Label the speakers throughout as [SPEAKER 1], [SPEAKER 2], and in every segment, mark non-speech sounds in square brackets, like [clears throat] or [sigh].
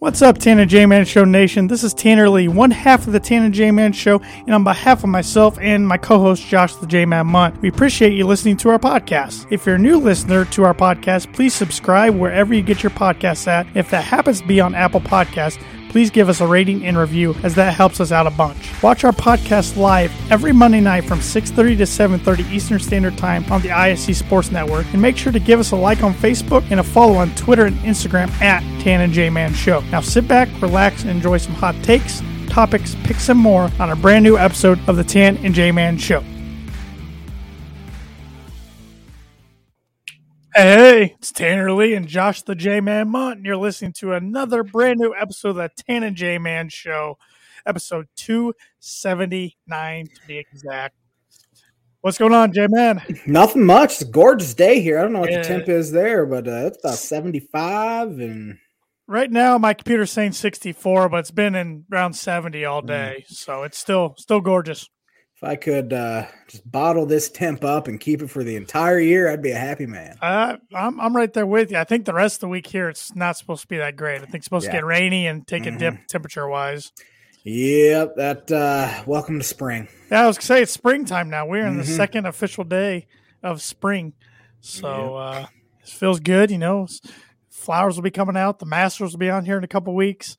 [SPEAKER 1] What's up, Tanner J Man Show Nation? This is Tanner Lee, one half of the Tanner J Man Show, and on behalf of myself and my co host Josh the J Man Munt, we appreciate you listening to our podcast. If you're a new listener to our podcast, please subscribe wherever you get your podcasts at. If that happens to be on Apple Podcasts, please give us a rating and review as that helps us out a bunch. Watch our podcast live every Monday night from 6:30 to 7:30 Eastern Standard Time on the ISC Sports Network and make sure to give us a like on Facebook and a follow on Twitter and Instagram at Tan and J Man Show. Now sit back, relax, and enjoy some hot takes, topics, picks, and more on a brand new episode of the Tan and J Man Show. Hey, it's Tanner Lee and Josh the J Man Mont, and you're listening to another brand new episode of the Tanner J Man Show, episode 279 to be exact. What's going on, J Man?
[SPEAKER 2] Nothing much. It's a gorgeous day here. I don't know what
[SPEAKER 1] Yeah.
[SPEAKER 2] the temp is there, but uh, it's about 75 and
[SPEAKER 1] Right now, my computer's saying 64, but it's been in around 70 all day, so it's still still gorgeous.
[SPEAKER 2] If I could uh, just bottle this temp up and keep it for the entire year, I'd be a happy man.
[SPEAKER 1] Uh, I'm I'm right there with you. I think the rest of the week here it's not supposed to be that great. I think it's supposed to get rainy and take a
[SPEAKER 2] Mhm.
[SPEAKER 1] dip temperature wise.
[SPEAKER 2] Yep, that uh, welcome to spring.
[SPEAKER 1] Yeah, I was gonna say it's springtime now. We're in the
[SPEAKER 2] Mhm.
[SPEAKER 1] second official day of spring, so uh, it feels good. You know, flowers will be coming out. The Masters will be on here in a couple weeks.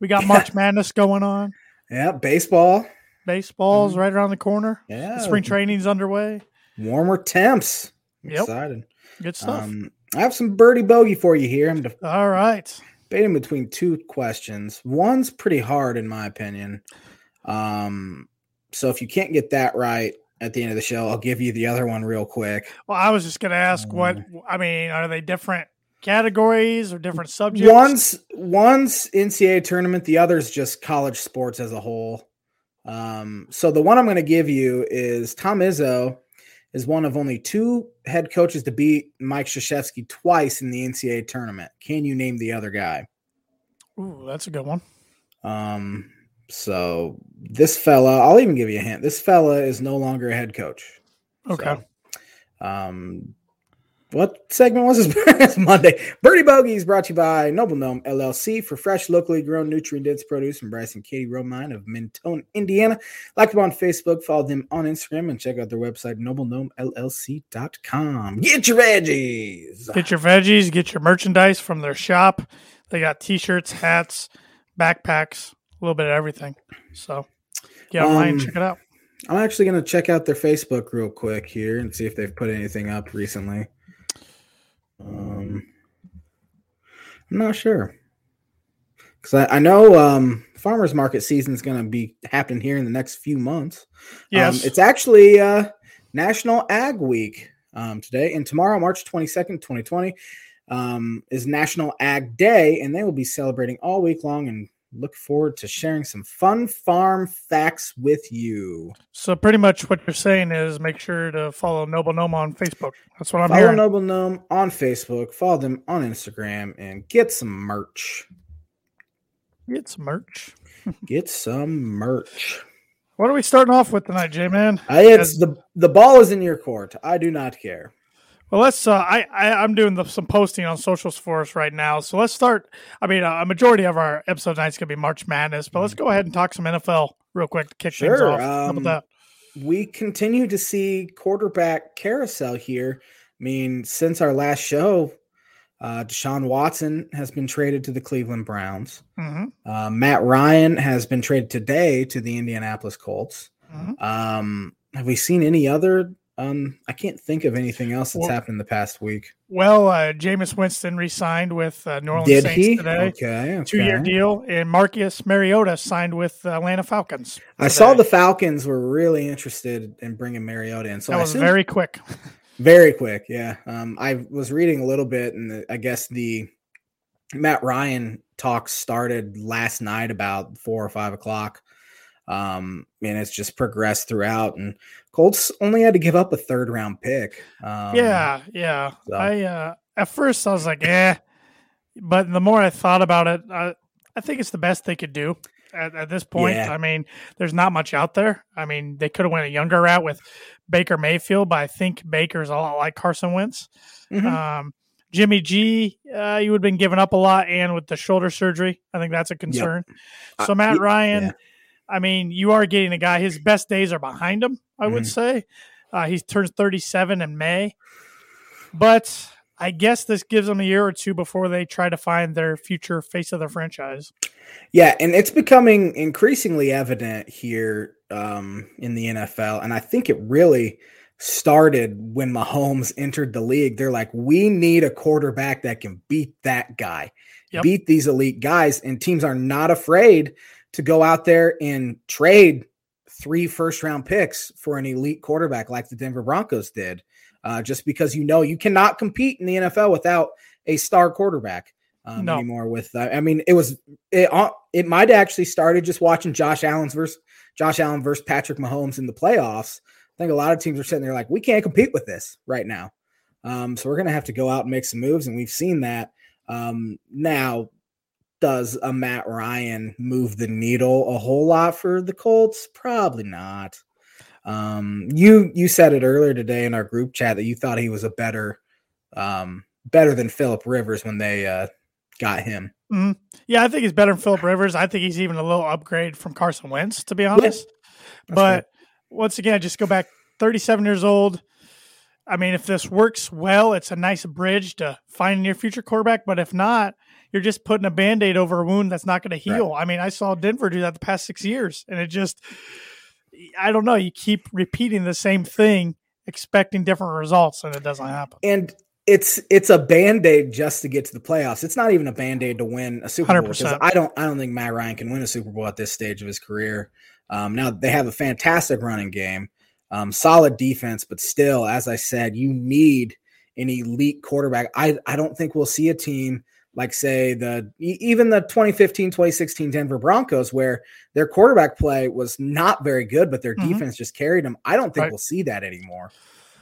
[SPEAKER 1] We got [laughs] March Madness going on.
[SPEAKER 2] Yeah, baseball.
[SPEAKER 1] Baseball's
[SPEAKER 2] Mhm.
[SPEAKER 1] right around the corner.
[SPEAKER 2] Yeah,
[SPEAKER 1] Spring training's underway.
[SPEAKER 2] warmer temps. I'm
[SPEAKER 1] Yep.
[SPEAKER 2] excited.
[SPEAKER 1] Good stuff.
[SPEAKER 2] Um, I have some birdie bogey for you here. I'm
[SPEAKER 1] All right.
[SPEAKER 2] debating between two questions. One's pretty hard, in my opinion. Um, so if you can't get that right at the end of the show, I'll give you the other one real quick.
[SPEAKER 1] Well, I was just gonna ask what
[SPEAKER 2] Um,
[SPEAKER 1] I mean. Are they different categories or different subjects?
[SPEAKER 2] One's one's NCAA tournament, the other's just college sports as a whole. Um, so the one I'm going to give you is Tom Izzo is one of only two head coaches to beat Mike Krzyzewski twice in the NCAA tournament. Can you name the other guy?
[SPEAKER 1] Ooh, that's a good one.
[SPEAKER 2] Um, so this fella, I'll even give you a hint. This fella is no longer a head coach.
[SPEAKER 1] Okay.
[SPEAKER 2] So, um, what segment was this? [laughs] It's Monday. Birdie Bogies brought to you by Noble Gnome LLC for fresh, locally grown, nutrient dense produce from Bryce and Katie Romine of Mentone, Indiana. Like them on Facebook, follow them on Instagram, and check out their website, noblegnomellc.com. Get your veggies.
[SPEAKER 1] Get your veggies, get your merchandise from their shop. They got t-shirts, hats, backpacks, a little bit of everything. So get online,
[SPEAKER 2] Um,
[SPEAKER 1] check it out.
[SPEAKER 2] I'm actually going to check out their Facebook real quick here and see if they've put anything up recently. Um, I'm not sure because I, I know um, farmers market season is going to be happening here in the next few months.
[SPEAKER 1] Yes.
[SPEAKER 2] um, it's actually uh, National Ag Week um, today, and tomorrow, March 22nd, 2020, um, is National Ag Day, and they will be celebrating all week long. And look forward to sharing some fun farm facts with you.
[SPEAKER 1] so pretty much what you're saying is make sure to follow Noble Gnome on Facebook. That's what I'm
[SPEAKER 2] follow
[SPEAKER 1] hearing.
[SPEAKER 2] Noble Gnome on Facebook, follow them on Instagram, and get some merch.
[SPEAKER 1] Get some merch. [laughs]
[SPEAKER 2] Get some merch.
[SPEAKER 1] What are we starting off with tonight, J Man?
[SPEAKER 2] It's the the ball is in your court. I do not care.
[SPEAKER 1] Well, let's. Uh, I, I I'm doing the, some posting on socials for us right now. So let's start. I mean, uh, a majority of our episode tonight's gonna be March Madness, but let's go ahead and talk some NFL real quick to kick things
[SPEAKER 2] Sure,
[SPEAKER 1] off. How
[SPEAKER 2] um,
[SPEAKER 1] about
[SPEAKER 2] We continue to see quarterback carousel here. I mean, since our last show, uh, Deshaun Watson has been traded to the Cleveland Browns.
[SPEAKER 1] that? hmm
[SPEAKER 2] Uh, Matt Ryan has been traded today to the Indianapolis Colts.
[SPEAKER 1] hmm
[SPEAKER 2] Um, have we seen any other? Um, I can't think of anything else that's
[SPEAKER 1] Well-
[SPEAKER 2] happened in the past week.
[SPEAKER 1] Well, uh, Jameis Winston re-signed with uh, New Orleans
[SPEAKER 2] Did
[SPEAKER 1] Saints
[SPEAKER 2] he?
[SPEAKER 1] today.
[SPEAKER 2] Okay, okay.
[SPEAKER 1] Two-year deal, and Marcus Mariota signed with Atlanta Falcons.
[SPEAKER 2] I saw the Falcons were really interested in bringing Mariota in, so
[SPEAKER 1] that
[SPEAKER 2] I
[SPEAKER 1] was
[SPEAKER 2] assume-
[SPEAKER 1] very quick. [laughs]
[SPEAKER 2] very quick. Yeah, um, I was reading a little bit, and I guess the Matt Ryan talks started last night about four or five o'clock. Um, and it's just progressed throughout, and Colts only had to give up a third round pick. Um,
[SPEAKER 1] yeah, yeah.
[SPEAKER 2] so-
[SPEAKER 1] I uh, at first I was like, eh, but the more I thought about it, I, I think it's the best they could do at, at this point.
[SPEAKER 2] Yeah.
[SPEAKER 1] I mean, there's not much out there. I mean, they could have went a younger route with Baker Mayfield, but I think Baker's a lot like Carson Wentz.
[SPEAKER 2] Mhm.
[SPEAKER 1] Um, Jimmy G, uh, you would have been giving up a lot, and with the shoulder surgery, I think that's a concern. Yep. So Matt Ryan, yeah. I mean, you are getting a guy. His best days are behind him. I mm-hmm. would say uh, he turns 37 in May, but I guess this gives them a year or two before they try to find their future face of the franchise.
[SPEAKER 2] Yeah, and it's becoming increasingly evident here um, in the NFL, and I think it really started when Mahomes entered the league. They're like, we need a quarterback that can beat that guy, yep. beat these elite guys. And teams are not afraid to go out there and trade three first round picks for an elite quarterback like the Denver Broncos did, uh, just because you know you cannot compete in the NFL without a star quarterback. Um, no. anymore with uh, I mean it was it uh, it might actually started just watching Josh Allen's versus Josh Allen versus Patrick Mahomes in the playoffs I think a lot of teams are sitting there like, we can't compete with this right now. Um, so we're going to have to go out and make some moves, and we've seen that. Um, now, does a Matt Ryan move the needle a whole lot for the Colts? Probably not. Um, you you said it earlier today in our group chat that you thought he was a better um, better than Philip Rivers when they uh, got him.
[SPEAKER 1] Mm-hmm. Yeah, I think he's better than Philip Rivers. I think he's even a little upgrade from Carson Wentz, to be honest. Yeah, but once again, just go back 37 years old. I mean, if this works well, it's a nice bridge to finding your future quarterback. But if not, you're just putting a band aid over a wound that's not going to heal. Right. I mean, I saw Denver do that the past six years, and it just, I don't know. You keep repeating the same thing, expecting different results, and it doesn't happen.
[SPEAKER 2] And it's it's a band aid just to get to the playoffs. It's not even a band aid to win a Super 100%. Bowl. Because I don't I don't think Matt Ryan can win a Super Bowl at this stage of his career. Um, now they have a fantastic running game, um, solid defense, but still, as I said, you need an elite quarterback. I, I don't think we'll see a team like say the even the 2015 2016 Denver Broncos where their quarterback play was not very good but their mm-hmm. defense just carried them. I don't think right. we'll see that anymore.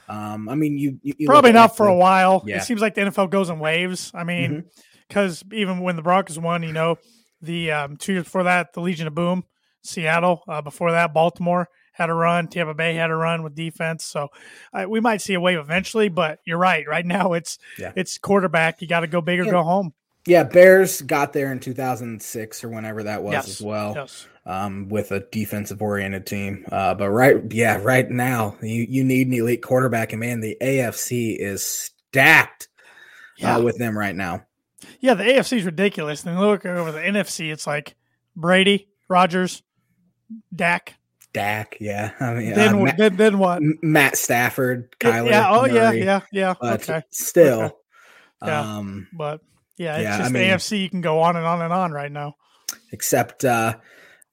[SPEAKER 2] Um, I mean, you, you
[SPEAKER 1] probably not for a while. Yeah. It seems like the NFL goes in waves. I mean, because mm-hmm. even when the Broncos won, you know, the um, two years before that, the Legion of Boom, Seattle. Uh, before that, Baltimore had a run. Tampa Bay had a run with defense. So uh, we might see a wave eventually. But you're right. Right now, it's yeah. it's quarterback. You got to go big or go home.
[SPEAKER 2] Yeah, Bears got there in 2006 or whenever that was yes. as well. Yes. Um, with a defensive oriented team. Uh, but right, yeah, right now you, you need an elite quarterback, and man, the AFC is stacked uh, yeah. uh, with them right now.
[SPEAKER 1] Yeah, the AFC is ridiculous. And look over the NFC, it's like Brady, Rodgers, Dak.
[SPEAKER 2] Dak, yeah. [laughs] I mean,
[SPEAKER 1] then, uh, Matt, then, then what?
[SPEAKER 2] Matt Stafford, Kyler.
[SPEAKER 1] Yeah. Oh, Murray, yeah, yeah, yeah. Okay.
[SPEAKER 2] Still, okay.
[SPEAKER 1] yeah. Um, but yeah, it's yeah, just I mean, AFC. You can go on and on and on right now.
[SPEAKER 2] Except uh,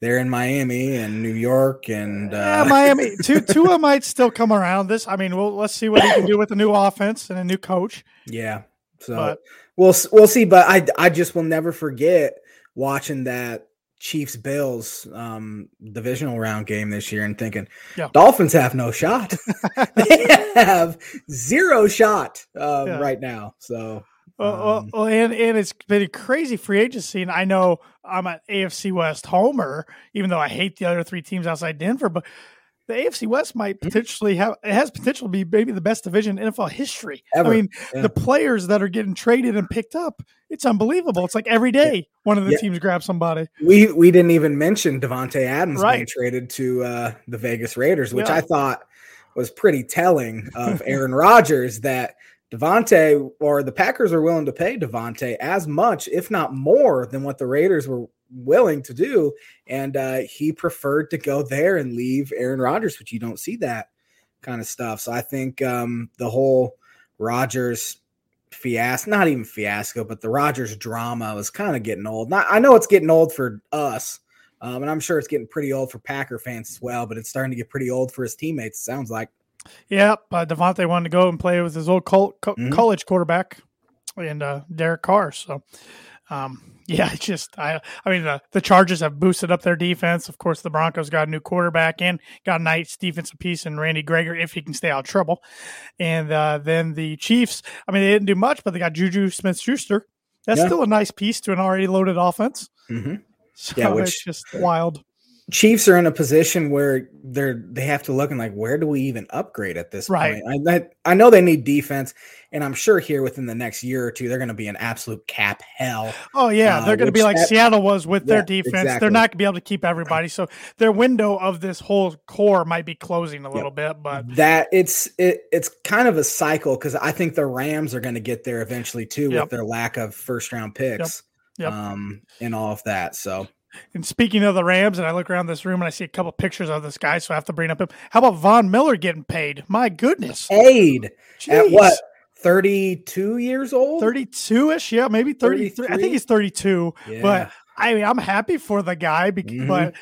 [SPEAKER 2] they're in Miami and New York and uh...
[SPEAKER 1] yeah, Miami. [laughs] Tua might still come around. This, I mean, we'll let's see what he can do with a new offense and a new coach.
[SPEAKER 2] Yeah. So but, we'll we'll see. But I I just will never forget watching that Chiefs Bills um, divisional round game this year and thinking yeah. Dolphins have no shot. [laughs] [laughs] they have zero shot um, yeah. right now. So,
[SPEAKER 1] um, well, and and it's been a crazy free agency. And I know I'm an AFC West homer, even though I hate the other three teams outside Denver. But the AFC West might mm-hmm. potentially have it has potential to be maybe the best division in NFL history. Ever. I mean, yeah. the players that are getting traded and picked up, it's unbelievable. It's like every day yeah. one of the yeah. teams grabs somebody.
[SPEAKER 2] We we didn't even mention Davante Adams right. being traded to uh, the Vegas Raiders, which I thought was pretty telling of Aaron Rodgers that Davante or the Packers are willing to pay Davante as much, if not more, than what the Raiders were willing to do. And uh, he preferred to go there and leave Aaron Rodgers, which you don't see that kind of stuff. So I think um, the whole Rodgers fiasco, not even fiasco, but the Rodgers drama was kind of getting old. Not, I know it's getting old for us. Um, and I'm sure it's getting pretty old for Packer fans as well, but it's starting to get pretty old for his teammates, sounds like.
[SPEAKER 1] Yeah, uh, Davante wanted to go and play with his old col- co- mm-hmm. college quarterback and uh, Derek Carr. So, um, [laughs] yeah, it's just I I mean the the Chargers have boosted up their defense. Of course, the Broncos got a new quarterback and got a nice defensive piece in Randy Gregory if he can stay out of trouble. And uh, then the Chiefs, I mean, they didn't do much, but they got Juju Smith Schuster. That's yeah. still a nice piece to an already loaded offense.
[SPEAKER 2] Mm-hmm. [laughs]
[SPEAKER 1] So yeah, which, it's just wild.
[SPEAKER 2] Chiefs are in a position where they're they have to look and like where do we even upgrade at this
[SPEAKER 1] Right.
[SPEAKER 2] point? I, I I know they need defense, and I'm sure here within the next year or two they're going to be an absolute cap hell.
[SPEAKER 1] Oh yeah,
[SPEAKER 2] Uh,
[SPEAKER 1] they're going to be like
[SPEAKER 2] that-
[SPEAKER 1] Seattle was with their defense.
[SPEAKER 2] exactly.
[SPEAKER 1] They're not going to be able to keep everybody, so their window of this whole core might be closing a little bit. But
[SPEAKER 2] That it's it it's kind of a cycle because I think the Rams are going to get there eventually too
[SPEAKER 1] Yep.
[SPEAKER 2] with their lack of first round picks,
[SPEAKER 1] Yep.
[SPEAKER 2] um, and all of that. So
[SPEAKER 1] and speaking of the Rams, and I look around this room and I see a couple pictures of this guy, so I have to bring up him. How about Von Miller getting paid? My goodness,
[SPEAKER 2] aid at what 32 years old?
[SPEAKER 1] 32 ish, yeah, maybe 33. I think he's 32.
[SPEAKER 2] Yeah.
[SPEAKER 1] But I mean, I'm happy for the guy, because,
[SPEAKER 2] Mhm.
[SPEAKER 1] but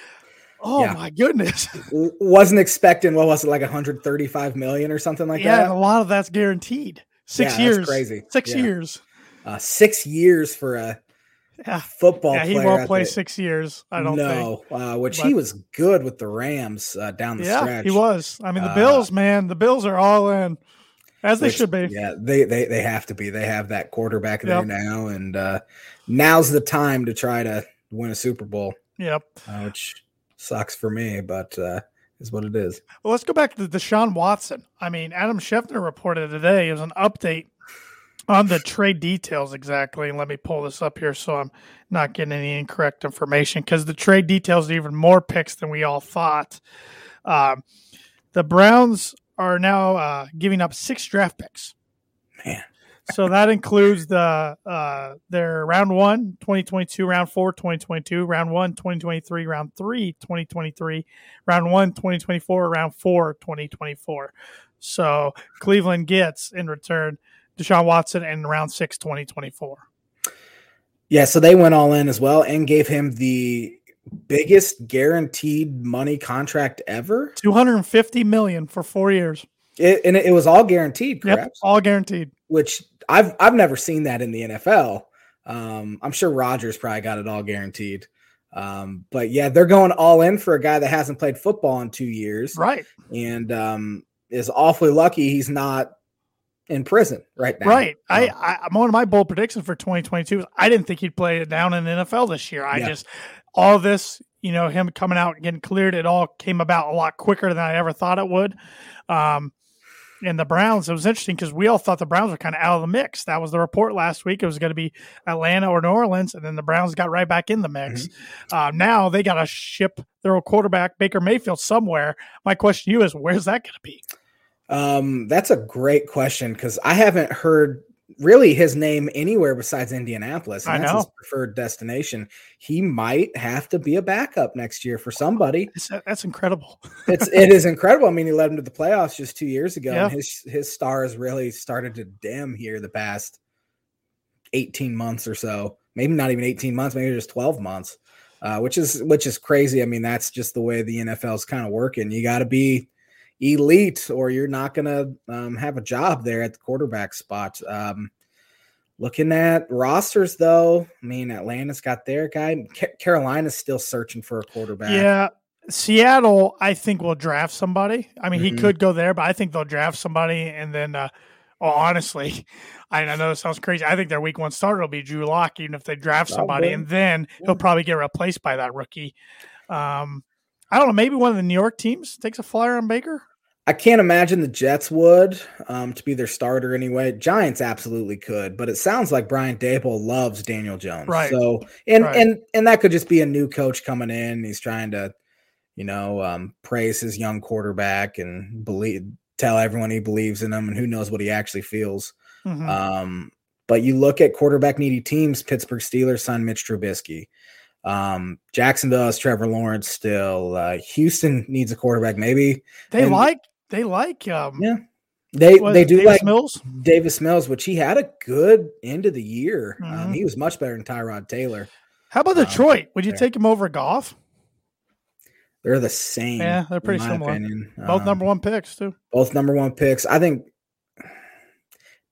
[SPEAKER 1] oh
[SPEAKER 2] Yeah.
[SPEAKER 1] my goodness, [laughs]
[SPEAKER 2] wasn't expecting what was it like 135 million or something like
[SPEAKER 1] yeah,
[SPEAKER 2] that.
[SPEAKER 1] and a lot of that's guaranteed. Six
[SPEAKER 2] Yeah, that's
[SPEAKER 1] years,
[SPEAKER 2] crazy.
[SPEAKER 1] Six
[SPEAKER 2] Yeah.
[SPEAKER 1] years.
[SPEAKER 2] Uh, six years for a
[SPEAKER 1] Yeah,
[SPEAKER 2] football
[SPEAKER 1] yeah, he won't play six years. I don't think.
[SPEAKER 2] no, uh, which
[SPEAKER 1] But-
[SPEAKER 2] he was good with the Rams uh, down the
[SPEAKER 1] Yeah,
[SPEAKER 2] stretch.
[SPEAKER 1] he was. I mean, the
[SPEAKER 2] Uh,
[SPEAKER 1] Bills, man, the Bills are all in, as they
[SPEAKER 2] which-
[SPEAKER 1] should be.
[SPEAKER 2] Yeah, they, they they have to be. They have that quarterback there now, and uh, now's the time to try to win a Super Bowl,
[SPEAKER 1] Yep.
[SPEAKER 2] uh, which sucks for me, but uh, is what it is.
[SPEAKER 1] Well, let's go back to Deshaun Watson. I mean, Adam Schefter reported today. It was an update on the trade details exactly. And let me pull this up here so I'm not getting any incorrect information because the trade details are even more picks than we all thought. Um, the Browns are now uh, giving up six draft picks.
[SPEAKER 2] Man.
[SPEAKER 1] So that includes the uh, their round one, 2022, round four, 2022, round one, 2023, round three, 2023, round one, 2024, round four, 2024. So Cleveland gets in return Deshaun Watson and round six, 2024.
[SPEAKER 2] Yeah, so they went all in as well and gave him the biggest guaranteed money contract ever.
[SPEAKER 1] 250 million for four years.
[SPEAKER 2] It, and it, it was all guaranteed, correct?
[SPEAKER 1] Yep, all guaranteed.
[SPEAKER 2] Which I've I've never seen that in the NFL. Um, I'm sure Rodgers probably got it all guaranteed. Um, but yeah, they're going all in for a guy that hasn't played football in two years
[SPEAKER 1] Right,
[SPEAKER 2] and um, is awfully lucky he's not in prison right now.
[SPEAKER 1] right. I,
[SPEAKER 2] So,
[SPEAKER 1] I, one of my bold predictions for 2022 is I didn't think he'd play it down in the NFL this year. I
[SPEAKER 2] Yeah.
[SPEAKER 1] just all this, you know, him coming out and getting cleared, it all came about a lot quicker than I ever thought it would. Um, and the Browns, it was interesting because we all thought the Browns were kind of out of the mix. That was the report last week. It was going to be Atlanta or New Orleans, and then the Browns got right back in the mix.
[SPEAKER 2] Mm-hmm.
[SPEAKER 1] Uh, now they got to ship their old quarterback Baker Mayfield somewhere. My question to you is, where's that going to be?
[SPEAKER 2] Um, that's a great question because I haven't heard really his name anywhere besides Indianapolis. And
[SPEAKER 1] I
[SPEAKER 2] that's his
[SPEAKER 1] know.
[SPEAKER 2] preferred destination. He might have to be a backup next year for somebody.
[SPEAKER 1] It's, that's incredible.
[SPEAKER 2] It's it is incredible. I mean, he led him to the playoffs just two years ago,
[SPEAKER 1] Yeah.
[SPEAKER 2] and his his stars really started to dim here the past eighteen months or so. Maybe not even eighteen months, maybe just twelve months, uh, which is which is crazy. I mean, that's just the way the NFL is kind of working. You got to be elite, or you're not going to um, have a job there at the quarterback spot. Um, looking at rosters, though, I mean, Atlanta's got their guy. Ca- Carolina's still searching for a quarterback.
[SPEAKER 1] Yeah. Seattle, I think will draft somebody. I mean, he
[SPEAKER 2] Mhm.
[SPEAKER 1] could go there, but I think they'll draft somebody. And then, uh, oh, honestly, [laughs] I I know it sounds crazy. I think their week one starter will be Drew Lock, even if they draft somebody, and then he'll probably get replaced by that rookie. Um, I don't know. Maybe one of the New York teams takes a flyer on Baker.
[SPEAKER 2] I can't imagine the Jets would um, to be their starter anyway. Giants absolutely could, but it sounds like Brian Daboll loves Daniel Jones.
[SPEAKER 1] Right.
[SPEAKER 2] So and
[SPEAKER 1] Right.
[SPEAKER 2] and and that could just be a new coach coming in. He's trying to, you know, um, praise his young quarterback and believe tell everyone he believes in him and who knows what he actually feels.
[SPEAKER 1] Mhm.
[SPEAKER 2] Um, but you look at quarterback needy teams, Pittsburgh Steelers signed Mitch Trubisky. Um, Jacksonville has Trevor Lawrence still. Uh, Houston needs a quarterback, maybe.
[SPEAKER 1] they
[SPEAKER 2] and-
[SPEAKER 1] like they like um,
[SPEAKER 2] Yeah. They
[SPEAKER 1] what
[SPEAKER 2] they do
[SPEAKER 1] Davis
[SPEAKER 2] like
[SPEAKER 1] Mills.
[SPEAKER 2] Davis Mills, which he had a good end of the year. Um,
[SPEAKER 1] Mhm.
[SPEAKER 2] he was much better than Tyrod Taylor.
[SPEAKER 1] How about
[SPEAKER 2] um,
[SPEAKER 1] Detroit? Would you
[SPEAKER 2] there.
[SPEAKER 1] take him over Goff?
[SPEAKER 2] They're the same.
[SPEAKER 1] Yeah, they're pretty similar.
[SPEAKER 2] Opinion.
[SPEAKER 1] Both
[SPEAKER 2] Um,
[SPEAKER 1] number one picks too.
[SPEAKER 2] both number one picks. I think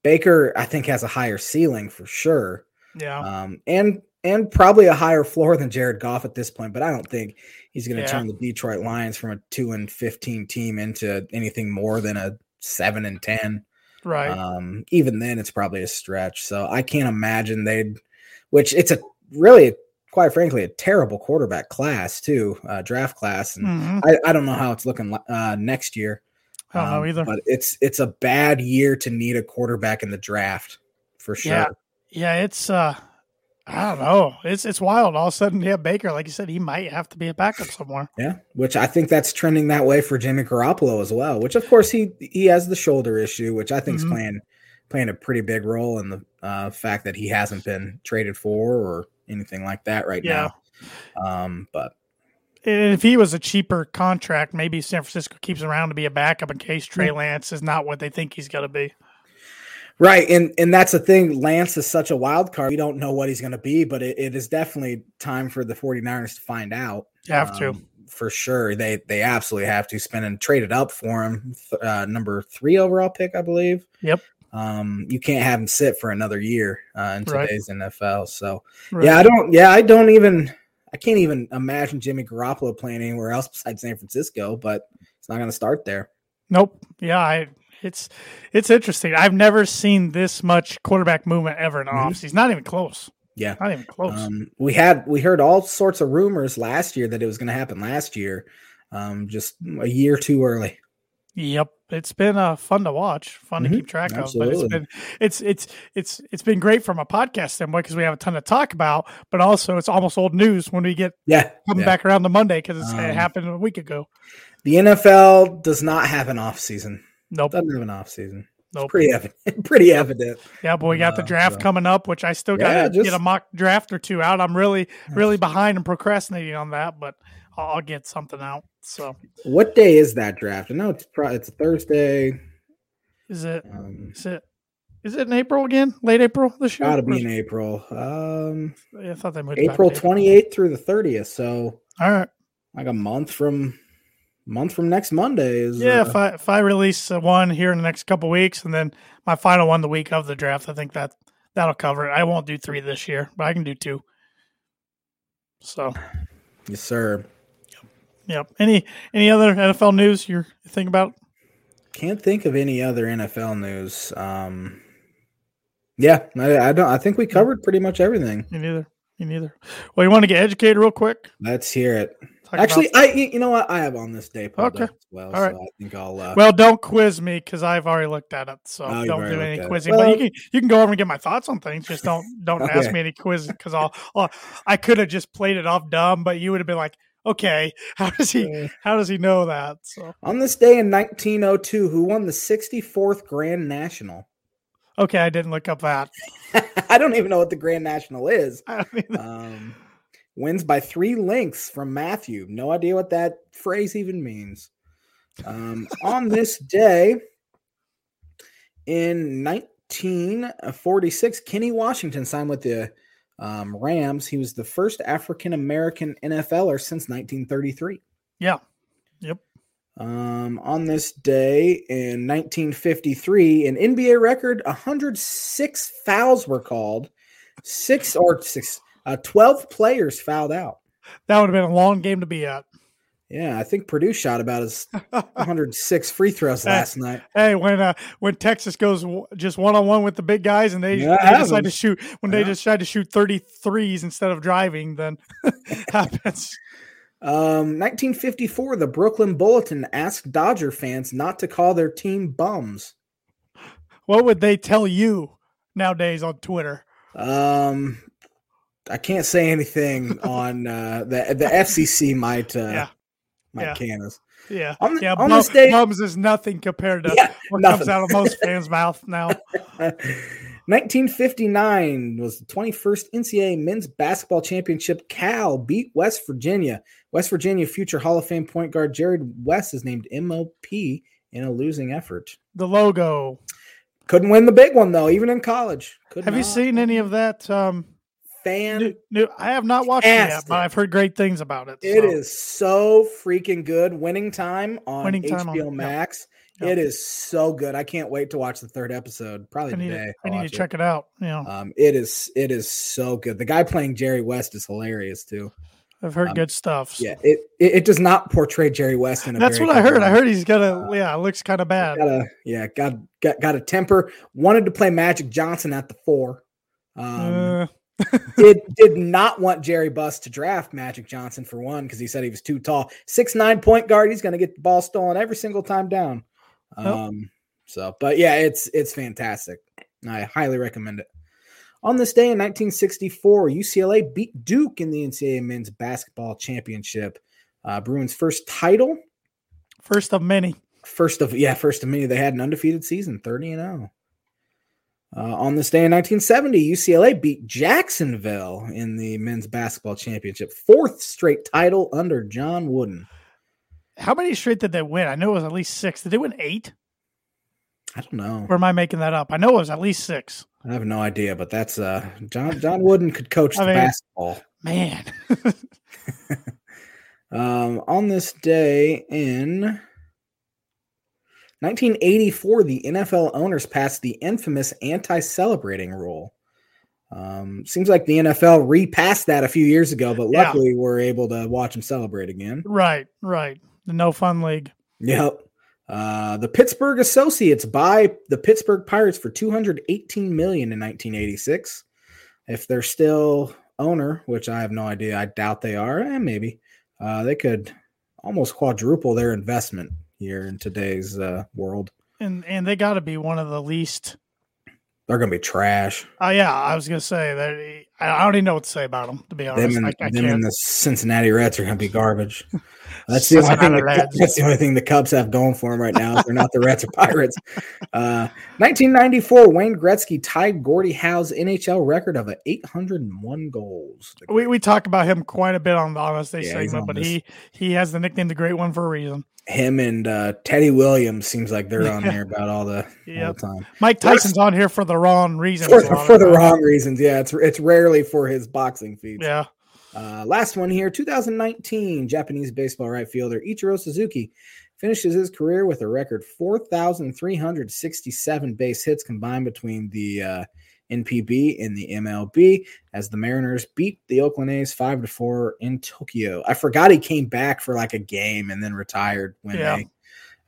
[SPEAKER 2] Baker, I think, has a higher ceiling for sure.
[SPEAKER 1] Yeah.
[SPEAKER 2] Um, and and probably a higher floor than Jared Goff at this point, but I don't think he's going to
[SPEAKER 1] Yeah.
[SPEAKER 2] turn the Detroit Lions from a two and fifteen team into anything more than a seven and ten.
[SPEAKER 1] right.
[SPEAKER 2] Um, even then, it's probably a stretch. So I can't imagine they'd, which it's a really quite frankly, a terrible quarterback class too, uh, draft class, and
[SPEAKER 1] Mhm.
[SPEAKER 2] I, I don't know how it's looking uh, next year.
[SPEAKER 1] I don't know
[SPEAKER 2] Um,
[SPEAKER 1] either.
[SPEAKER 2] But it's it's a bad year to need a quarterback in the draft for sure.
[SPEAKER 1] Yeah. Yeah, it's uh I don't know. It's it's wild. All of a sudden, yeah, Baker, like you said, he might have to be a backup somewhere.
[SPEAKER 2] Yeah, which I think that's trending that way for Jimmy Garoppolo as well. Which of course he he has the shoulder issue, which I think is
[SPEAKER 1] Mhm.
[SPEAKER 2] playing playing a pretty big role in the uh, fact that he hasn't been traded for or anything like that right
[SPEAKER 1] Yeah.
[SPEAKER 2] now. Um, but
[SPEAKER 1] And if he was a cheaper contract, maybe San Francisco keeps him around to be a backup in case Trey Lance is not what they think he's going to be.
[SPEAKER 2] Right, and and that's the thing. Lance is such a wild card. We don't know what he's going to be, but it, it is definitely time for the 49ers to find out.
[SPEAKER 1] You have to.
[SPEAKER 2] Um, for sure. They they absolutely have to spend and trade it up for him. Uh, number three overall pick, I believe.
[SPEAKER 1] Yep.
[SPEAKER 2] Um, you can't have him sit for another year uh, in
[SPEAKER 1] Right.
[SPEAKER 2] today's NFL. So
[SPEAKER 1] Right.
[SPEAKER 2] yeah, I don't. Yeah, I don't even. I can't even imagine Jimmy Garoppolo playing anywhere else besides San Francisco. But it's not going to start there.
[SPEAKER 1] Nope. Yeah, I it's it's interesting. I've never seen this much quarterback movement ever in
[SPEAKER 2] Mhm.
[SPEAKER 1] offseason. Not even close.
[SPEAKER 2] Yeah.
[SPEAKER 1] Not even close.
[SPEAKER 2] Um, we had we heard all sorts of rumors last year that it was going to happen last year, um, just a year too early.
[SPEAKER 1] Yep, it's been uh, fun to watch, fun
[SPEAKER 2] Mhm,
[SPEAKER 1] to keep track of. But it's been it's it's it's it's been great from a podcast standpoint because we have a ton to talk about. But also, it's almost old news when we get
[SPEAKER 2] Yeah,
[SPEAKER 1] coming
[SPEAKER 2] yeah.
[SPEAKER 1] back around to Monday because it
[SPEAKER 2] Um,
[SPEAKER 1] happened a week ago.
[SPEAKER 2] The NFL does not have an off season.
[SPEAKER 1] Nope,
[SPEAKER 2] Doesn't have an off season. It's
[SPEAKER 1] nope.
[SPEAKER 2] pretty evident. [laughs] Pretty evident.
[SPEAKER 1] Yeah, but we got the draft
[SPEAKER 2] so-
[SPEAKER 1] coming up, which I still got to
[SPEAKER 2] Yeah, just-
[SPEAKER 1] get a mock draft or two out. I'm really really behind and procrastinating on that, but I'll, get something out. So
[SPEAKER 2] What day is that draft? I know it's probably it's Thursday.
[SPEAKER 1] is it
[SPEAKER 2] Um,
[SPEAKER 1] is it is it in April again? Late April this year?
[SPEAKER 2] gotta be in April. Um,
[SPEAKER 1] I thought they moved
[SPEAKER 2] April twenty eighth through the thirtieth. So
[SPEAKER 1] All right.
[SPEAKER 2] like a month from month from next Monday is
[SPEAKER 1] Yeah,
[SPEAKER 2] uh,
[SPEAKER 1] if I if I release one here in the next couple weeks, and then my final one the week of the draft, I think that that'll cover it. I won't do three this year, but I can do two. So,
[SPEAKER 2] yes, sir.
[SPEAKER 1] yep. Any any other NFL news you're thinking about?
[SPEAKER 2] Can't think of any other NFL news. Um, yeah, I, I don't. I think we covered pretty much everything.
[SPEAKER 1] Me neither. Me neither. Well, you want to get educated real quick?
[SPEAKER 2] Let's hear it. Actually,
[SPEAKER 1] about-
[SPEAKER 2] I you know what I have on this day pulled
[SPEAKER 1] Okay.
[SPEAKER 2] as well.
[SPEAKER 1] All right.
[SPEAKER 2] So I think I'll. Uh,
[SPEAKER 1] well, don't quiz me because I've already looked at it. So
[SPEAKER 2] Oh,
[SPEAKER 1] don't do any quizzing.
[SPEAKER 2] Well-
[SPEAKER 1] but you can you can go over and get my thoughts on things. Just don't don't [laughs] ask me any quizzes because I'll, I'll I could have just played it off dumb, but you would have been like, okay, [laughs] how does he how does he know that? So
[SPEAKER 2] on this day in 1902, who won the 64th Grand National?
[SPEAKER 1] okay, I didn't look up that. [laughs]
[SPEAKER 2] I don't even know what the Grand National is. Um, wins by three lengths from Matthew. No idea what that phrase even means. Um, on this [laughs] day in 1946, Kenny Washington signed with the um, Rams. He was the first African American NFLer since 1933.
[SPEAKER 1] yeah. Yep.
[SPEAKER 2] Um, on this day in 1953, an NBA record 106 fouls were called. Six or six, uh, 12 players fouled out.
[SPEAKER 1] That would have been a long game to be at.
[SPEAKER 2] Yeah, I think Purdue shot about as [laughs] 106 free throws last night.
[SPEAKER 1] Hey, when uh, when Texas goes w- just one on one with the big guys and they,
[SPEAKER 2] Yeah,
[SPEAKER 1] they decide to shoot when they
[SPEAKER 2] Yeah.
[SPEAKER 1] decide to shoot 33s instead of driving, then [laughs] happens.
[SPEAKER 2] Um, 1954, the Brooklyn Bulletin asked Dodger fans not to call their team bums.
[SPEAKER 1] What would they tell you nowadays on Twitter?
[SPEAKER 2] Um, I can't say anything [laughs] on uh, the the FCC might uh,
[SPEAKER 1] Yeah.
[SPEAKER 2] might
[SPEAKER 1] Yeah.
[SPEAKER 2] can us.
[SPEAKER 1] Yeah,
[SPEAKER 2] On, the,
[SPEAKER 1] yeah.
[SPEAKER 2] on
[SPEAKER 1] bum-
[SPEAKER 2] this day,
[SPEAKER 1] bums is nothing compared to
[SPEAKER 2] Yeah,
[SPEAKER 1] what comes out of most fans' mouth now. [laughs] [laughs]
[SPEAKER 2] 1959 was the 21st NCAA Men's Basketball Championship. Cal beat West Virginia. West Virginia future Hall of Fame point guard Jerry West is named MOP in a losing effort.
[SPEAKER 1] The logo.
[SPEAKER 2] Couldn't win the big one though, even in college. Could
[SPEAKER 1] Have you seen any of that? Um,
[SPEAKER 2] fan?
[SPEAKER 1] I have not watched it yet, but I've heard great things about it.
[SPEAKER 2] It
[SPEAKER 1] so.
[SPEAKER 2] is so freaking good. Winning time on
[SPEAKER 1] Winning Time
[SPEAKER 2] HBO
[SPEAKER 1] yeah.
[SPEAKER 2] Max.
[SPEAKER 1] Yeah.
[SPEAKER 2] It is so good. I can't wait to watch the third episode. Probably
[SPEAKER 1] I need,
[SPEAKER 2] today.
[SPEAKER 1] to, I need to
[SPEAKER 2] watch it.
[SPEAKER 1] check it out. You know,
[SPEAKER 2] Um, it is it is so good. The guy playing Jerry West is hilarious too.
[SPEAKER 1] I've heard
[SPEAKER 2] um,
[SPEAKER 1] good stuff.
[SPEAKER 2] Yeah, it, it it does not portray Jerry West in a.
[SPEAKER 1] That's what I heard. I heard he's got a yeah, looks kind of bad.
[SPEAKER 2] Got a yeah, got got got a temper. Wanted to play Magic Johnson at the four. Um,
[SPEAKER 1] Uh, [laughs]
[SPEAKER 2] did did not want Jerry Buss to draft Magic Johnson for one because he said he was too tall. Six nine point guard. He's going to get the ball stolen every single time down. Um, so, but yeah, it's it's fantastic. I highly recommend it. On this day in 1964, UCLA beat Duke in the NCAA men's basketball championship. Uh, Bruins' first title,
[SPEAKER 1] First of many.
[SPEAKER 2] first of yeah, first of many. They had an undefeated season, 30 and 0. Uh, on this day in 1970, UCLA beat Jacksonville in the men's basketball championship, fourth straight title under John Wooden.
[SPEAKER 1] How many straight did they win? I know it was at least six. Did they win eight?
[SPEAKER 2] I don't know.
[SPEAKER 1] Or am I making that up? I know it was at least six.
[SPEAKER 2] I have no idea, but that's uh John John Wooden could coach [laughs]
[SPEAKER 1] I
[SPEAKER 2] the
[SPEAKER 1] mean-
[SPEAKER 2] basketball.
[SPEAKER 1] Man. [laughs]
[SPEAKER 2] Um, on this day in 1984, the NFL owners passed the infamous anti-celebrating rule. Um, seems like the NFL repassed that a few years ago, but
[SPEAKER 1] Yeah.
[SPEAKER 2] luckily we're able to watch them celebrate again.
[SPEAKER 1] right, right. The no fun league.
[SPEAKER 2] Yep. Uh, the Pittsburgh Associates buy the Pittsburgh Pirates for 218 million in 1986. If they're still owner, which I have no idea, I doubt they are, and maybe uh, they could almost quadruple their investment here in today's uh, world.
[SPEAKER 1] And and they gotta be one of the least
[SPEAKER 2] They're gonna be trash.
[SPEAKER 1] Oh yeah, I was gonna say that I don't even know what to say about them, to be honest.
[SPEAKER 2] Them and,
[SPEAKER 1] I, I
[SPEAKER 2] them and the Cincinnati Reds are gonna be garbage. [laughs] That's the only thing. The, that's the only thing the Cubs have going for them right now. They're not the Reds or Pirates. Uh, 1994, Wayne Gretzky tied Gordie Howe's NHL record of 801 goals.
[SPEAKER 1] We we talk about him quite a bit on the On This Day
[SPEAKER 2] Yeah,
[SPEAKER 1] segment, but
[SPEAKER 2] this.
[SPEAKER 1] he he has the nickname the Great One for a reason.
[SPEAKER 2] Him and uh, Teddy Williams seems like they're on [laughs] here about all the, all the time
[SPEAKER 1] Mike Tyson's on here for the wrong reasons.
[SPEAKER 2] for,
[SPEAKER 1] a lot of
[SPEAKER 2] for the wrong reasons. Yeah, it's it's rarely for his boxing feats.
[SPEAKER 1] Yeah.
[SPEAKER 2] Uh, last one here 2019 Japanese baseball right fielder Ichiro Suzuki finishes his career with a record 4,367 base hits combined between the uh, NPB and the MLB as the Mariners beat the Oakland A's 5 to 4 in Tokyo. I forgot he came back for like a game and then retired when
[SPEAKER 1] Yeah.
[SPEAKER 2] they.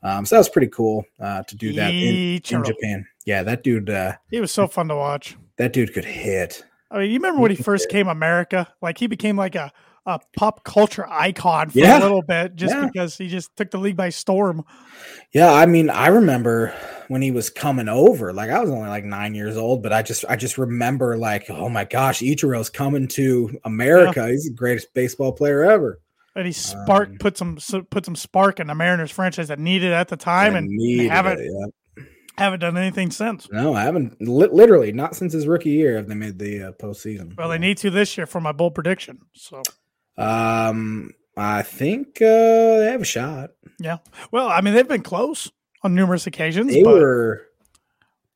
[SPEAKER 2] Um, so that was pretty cool uh, to do that in, in Japan. Yeah, that dude. Uh,
[SPEAKER 1] He was so fun to watch.
[SPEAKER 2] that dude could hit.
[SPEAKER 1] I mean, you remember when he first came America? Like he became like a, a pop culture icon for
[SPEAKER 2] Yeah.
[SPEAKER 1] a little bit just
[SPEAKER 2] Yeah.
[SPEAKER 1] because he just took the league by storm.
[SPEAKER 2] Yeah, I mean, I remember when he was coming over. Like I was only like nine years old, but I just I just remember like, oh my gosh, Ichiro's coming to America. He's the greatest baseball player ever.
[SPEAKER 1] And he spark
[SPEAKER 2] Um,
[SPEAKER 1] put some put some spark in the Mariners franchise that needed at the time, and haven't
[SPEAKER 2] it, yeah.
[SPEAKER 1] Haven't done anything since.
[SPEAKER 2] No, I haven't. Li- literally, not since his rookie year have they made the uh, postseason.
[SPEAKER 1] Well, they need to this year for my bold prediction. So,
[SPEAKER 2] Um, I think uh, they have a shot.
[SPEAKER 1] yeah. Well, I mean, they've been close on numerous occasions.
[SPEAKER 2] They
[SPEAKER 1] but
[SPEAKER 2] were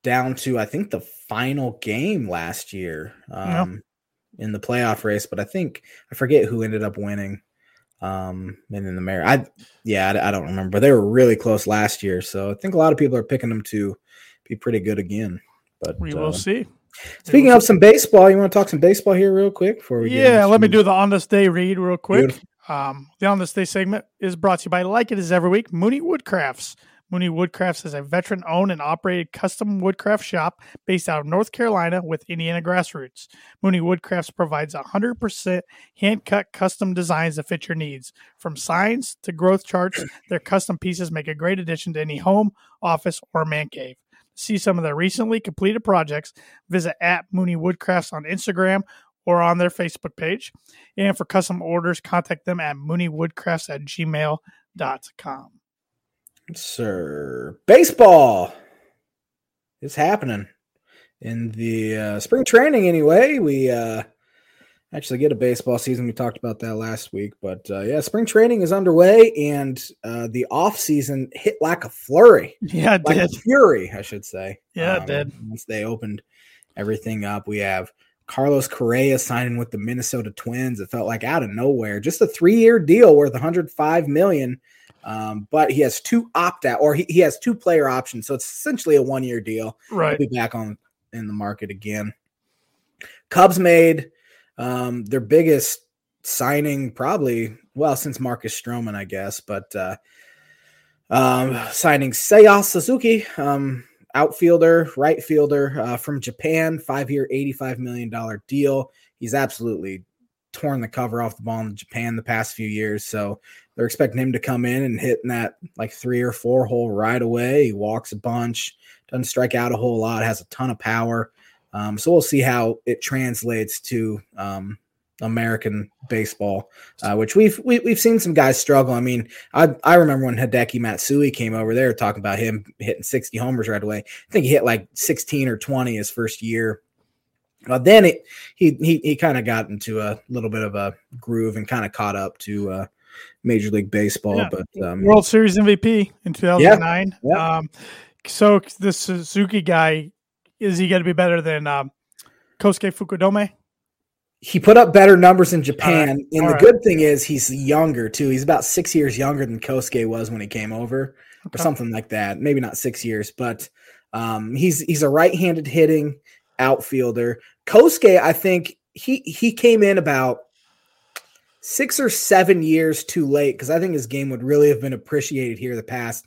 [SPEAKER 2] down to I think the final game last year
[SPEAKER 1] Yeah.
[SPEAKER 2] um, in the playoff race, but I think I forget who ended up winning. Um, and then the mayor, I yeah, I, I don't remember, but they were really close last year, so I think a lot of people are picking them to be pretty good again. But
[SPEAKER 1] we
[SPEAKER 2] uh,
[SPEAKER 1] will see.
[SPEAKER 2] speaking of some baseball, you want to talk some baseball here real quick before we? get
[SPEAKER 1] Yeah, let me do the on this day read real quick.
[SPEAKER 2] Beautiful.
[SPEAKER 1] Um, the on this day segment is brought to you by Like It Is Every Week, Mooney Woodcrafts. Mooney Woodcrafts is a veteran owned and operated custom woodcraft shop based out of North Carolina with Indiana grassroots. Mooney Woodcrafts provides 100% hand cut custom designs that fit your needs. From signs to growth charts, their custom pieces make a great addition to any home, office, or man cave. To see some of their recently completed projects, visit at Mooney Woodcrafts on Instagram or on their Facebook page. And for custom orders, contact them at mooneywoodcrafts at gmail.com.
[SPEAKER 2] Sir, baseball is happening in the uh, spring training. Anyway, we uh, actually get a baseball season. We talked about that last week, but uh, yeah, spring training is underway, and uh, the off season hit like a flurry,
[SPEAKER 1] Yeah, it
[SPEAKER 2] like
[SPEAKER 1] did.
[SPEAKER 2] a fury, I should say. Um,
[SPEAKER 1] Yeah, it did.
[SPEAKER 2] Once they opened everything up, we have Carlos Correa signing with the Minnesota Twins. It felt like out of nowhere, just a three-year deal worth 105 million. Um, but he has two opt out, or he, he has two player options, so it's essentially a one-year deal.
[SPEAKER 1] Right.
[SPEAKER 2] He'll be back on in the market again. Cubs made um, their biggest signing, probably well since Marcus Stroman, I guess, but uh, um, signing Seiya Suzuki. Um, outfielder, right fielder uh, from Japan, five year, $85 million deal. He's absolutely torn the cover off the ball in Japan the past few years. So they're expecting him to come in and hit in that like three or four hole right away. He walks a bunch, doesn't strike out a whole lot, has a ton of power. Um, so we'll see how it translates to um, American baseball, uh, which we've we, have we have seen some guys struggle. I mean, I I remember when Hideki Matsui came over there talking about him hitting 60 homers right away. I think he hit like 16 or 20 his first year. But then it he he he kind of got into a little bit of a groove and kind of caught up to uh, Major League Baseball. Yeah. But um,
[SPEAKER 1] World Series MVP in 2009. Yeah. Yeah. Um, so the Suzuki guy is he going to be better than um, Kosuke Fukudome?
[SPEAKER 2] he put up better numbers in Japan. Right. And All the right. good thing is he's younger too. He's about six years younger than Kosuke was when he came over, okay. or something like that. Maybe not six years, but um, he's he's a right-handed hitting outfielder. Kosuke, I think he he came in about six or seven years too late because I think his game would really have been appreciated here the past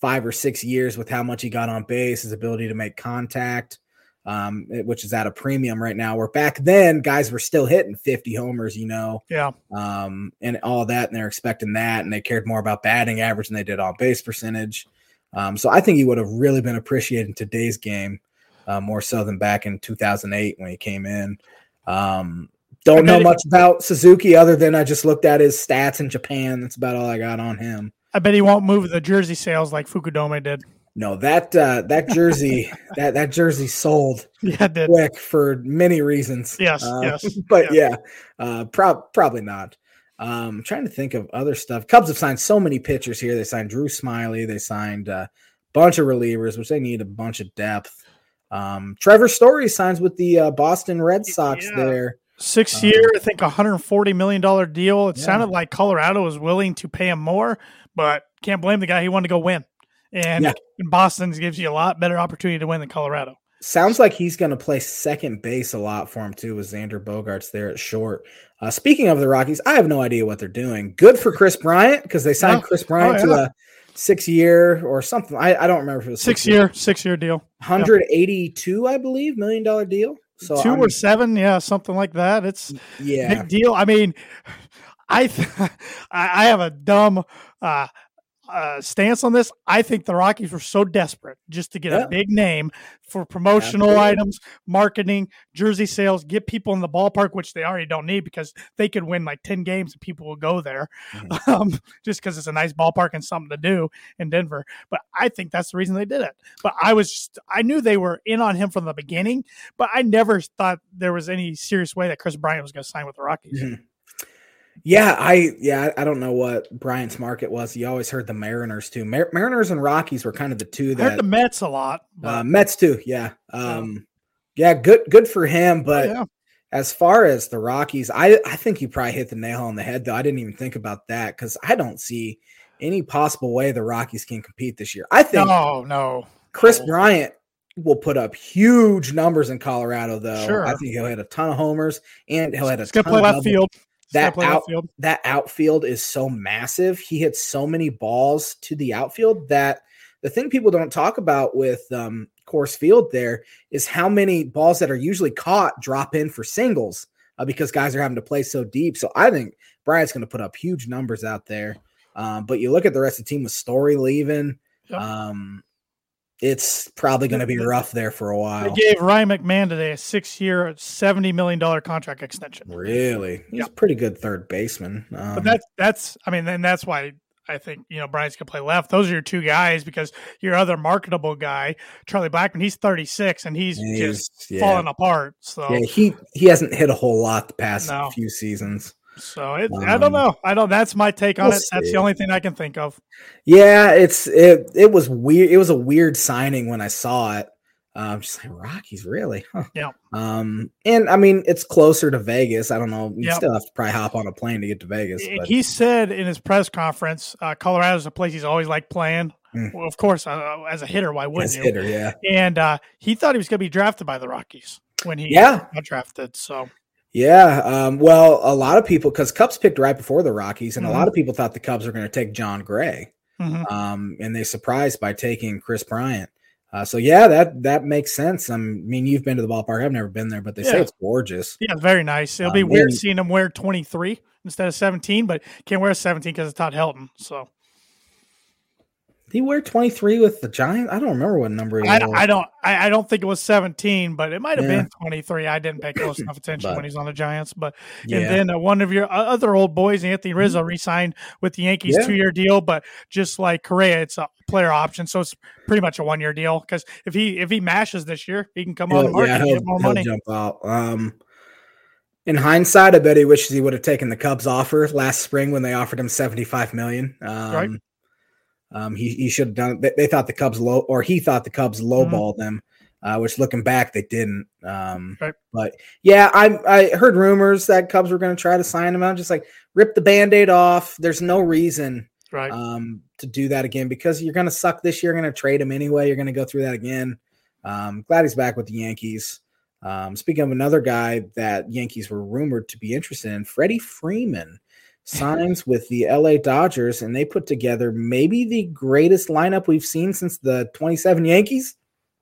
[SPEAKER 2] five or six years with how much he got on base, his ability to make contact um, which is at a premium right now. Where back then, guys were still hitting 50 homers, you know,
[SPEAKER 1] yeah,
[SPEAKER 2] um, and all that, and they're expecting that, and they cared more about batting average than they did on base percentage. Um, so I think he would have really been appreciated in today's game uh, more so than back in 2008 when he came in. Um, don't know much about Suzuki other than I just looked at his stats in Japan. That's about all I got on him.
[SPEAKER 1] I bet he won't move the jersey sales like Fukudome did.
[SPEAKER 2] No, that uh, that jersey [laughs] that that jersey sold yeah, quick for many reasons.
[SPEAKER 1] Yes,
[SPEAKER 2] uh,
[SPEAKER 1] yes, [laughs]
[SPEAKER 2] but yeah, yeah uh, pro- probably not. Um, trying to think of other stuff. Cubs have signed so many pitchers here. They signed Drew Smyly. They signed a bunch of relievers, which they need a bunch of depth. Um, Trevor Story signs with the uh, Boston Red Sox yeah. there.
[SPEAKER 1] Six um, year, I think, 140 million dollar deal. It yeah. sounded like Colorado was willing to pay him more, but can't blame the guy. He wanted to go win and yeah. Boston gives you a lot better opportunity to win than Colorado.
[SPEAKER 2] Sounds like he's going to play second base a lot for him too, with Xander Bogaerts there at short. Uh, speaking of the Rockies, I have no idea what they're doing. Good for Kris Bryant because they signed yeah. Kris Bryant oh, yeah. to a six year or something. I, I don't remember if it was
[SPEAKER 1] six, six year, six year deal,
[SPEAKER 2] hundred eighty two, I believe, million dollar deal.
[SPEAKER 1] So 2 I'm, or seven, yeah, something like that. It's yeah, big deal. I mean, [laughs] [laughs] I I have a dumb. Uh, uh, stance on this. I think the Rockies were so desperate just to get yeah. a big name for promotional Absolutely. items, marketing, jersey sales, get people in the ballpark, which they already don't need because they could win like 10 games and people will go there mm-hmm. [laughs] um, just because it's a nice ballpark and something to do in Denver. But I think that's the reason they did it. But I was, just, I knew they were in on him from the beginning, but I never thought there was any serious way that Kris Bryant was going to sign with the Rockies.
[SPEAKER 2] Mm-hmm. Yeah, I yeah, I don't know what Bryant's market was. You always heard the Mariners too. Mar- Mariners and Rockies were kind of the two that
[SPEAKER 1] I heard the Mets a lot.
[SPEAKER 2] Uh, Mets too, yeah. Um, yeah, good good for him. Oh, but oh, yeah. as far as the Rockies, I I think you probably hit the nail on the head. Though I didn't even think about that because I don't see any possible way the Rockies can compete this year. I think
[SPEAKER 1] no, no.
[SPEAKER 2] Kris no. Bryant will put up huge numbers in Colorado, though. Sure. I think he'll hit a ton of homers and he'll hit a ton
[SPEAKER 1] play left field
[SPEAKER 2] that out, outfield. that outfield is so massive. He hits so many balls to the outfield that the thing people don't talk about with um, Coors Field there is how many balls that are usually caught drop in for singles uh, because guys are having to play so deep. So I think Bryant's going to put up huge numbers out there. Um, but you look at the rest of the team with Story leaving. Yep. Um, it's probably going to be rough there for a while.
[SPEAKER 1] They gave Ryan McMahon today a six-year, seventy million dollar contract extension.
[SPEAKER 2] Really, he's yep. a pretty good third baseman.
[SPEAKER 1] Um, but that's that's I mean, and that's why I think you know Bryant's gonna play left. Those are your two guys because your other marketable guy, Charlie Blackmon, he's thirty six and he's, he's just yeah. falling apart. So
[SPEAKER 2] yeah, he he hasn't hit a whole lot the past no. few seasons.
[SPEAKER 1] So it, um, I don't um, know. I don't. That's my take on we'll it. See. That's the only thing I can think of.
[SPEAKER 2] Yeah, it's it. It was weird. It was a weird signing when I saw it. Um, just like Rockies, really? Huh.
[SPEAKER 1] Yeah.
[SPEAKER 2] Um, and I mean, it's closer to Vegas. I don't know. You yep. still have to probably hop on a plane to get to Vegas.
[SPEAKER 1] But. He said in his press conference, uh, Colorado's a place he's always liked playing. Mm. Well, of course, uh, as a hitter, why wouldn't as
[SPEAKER 2] you? Hitter, yeah.
[SPEAKER 1] And uh, he thought he was going to be drafted by the Rockies when he
[SPEAKER 2] yeah.
[SPEAKER 1] got drafted. So
[SPEAKER 2] yeah. Um, well, a lot of people, because Cubs picked right before the Rockies, and mm-hmm. a lot of people thought the Cubs were going to take Jon Gray. Mm-hmm. Um, and they surprised by taking Kris Bryant. Uh, so yeah, that that makes sense. I mean, you've been to the ballpark. I've never been there, but they say it's gorgeous.
[SPEAKER 1] Yeah, very nice. It'll be
[SPEAKER 2] Um,
[SPEAKER 1] weird seeing him wear 23 instead of 17, but can't wear 17 because it's Todd Helton. So
[SPEAKER 2] he wear 23 with the Giants? I don't remember what number he
[SPEAKER 1] I. I don't I, I don't think it was 17, but it might have
[SPEAKER 2] Yeah.
[SPEAKER 1] been 23. I didn't pay close enough [laughs] attention
[SPEAKER 2] But-
[SPEAKER 1] when he's on the Giants. But
[SPEAKER 2] yeah.
[SPEAKER 1] and then uh, one of your other old boys, Anthony Rizzo, re-signed with the Yankees
[SPEAKER 2] Yeah.
[SPEAKER 1] two year deal. But just like Correa, it's a player option, so it's pretty much a one year deal. Because if he if he mashes this year, he can come on the market and
[SPEAKER 2] he'll,
[SPEAKER 1] get more
[SPEAKER 2] he'll
[SPEAKER 1] money.
[SPEAKER 2] jump out. Um, in hindsight, I bet he wishes he would have taken the Cubs offer last spring when they offered him 75 million. Um,
[SPEAKER 1] Right.
[SPEAKER 2] Um, he, he should have done. They, they thought the Cubs low, or he thought the Cubs
[SPEAKER 1] Mm-hmm.
[SPEAKER 2] lowballed them, uh, which looking back they didn't. Um,
[SPEAKER 1] Right.
[SPEAKER 2] But yeah, I I heard rumors that Cubs were going to try to sign him. I'm just like rip the band-aid off. There's no reason
[SPEAKER 1] Right.
[SPEAKER 2] um, to do that again because you're going to suck this year. You're going to trade him anyway. You're going to go through that again. Um, glad he's back with the Yankees. Um, speaking of another guy that Yankees were rumored to be interested in, Freddie Freeman signs with the LA Dodgers, and they put together maybe the greatest lineup we've seen since the 27 Yankees,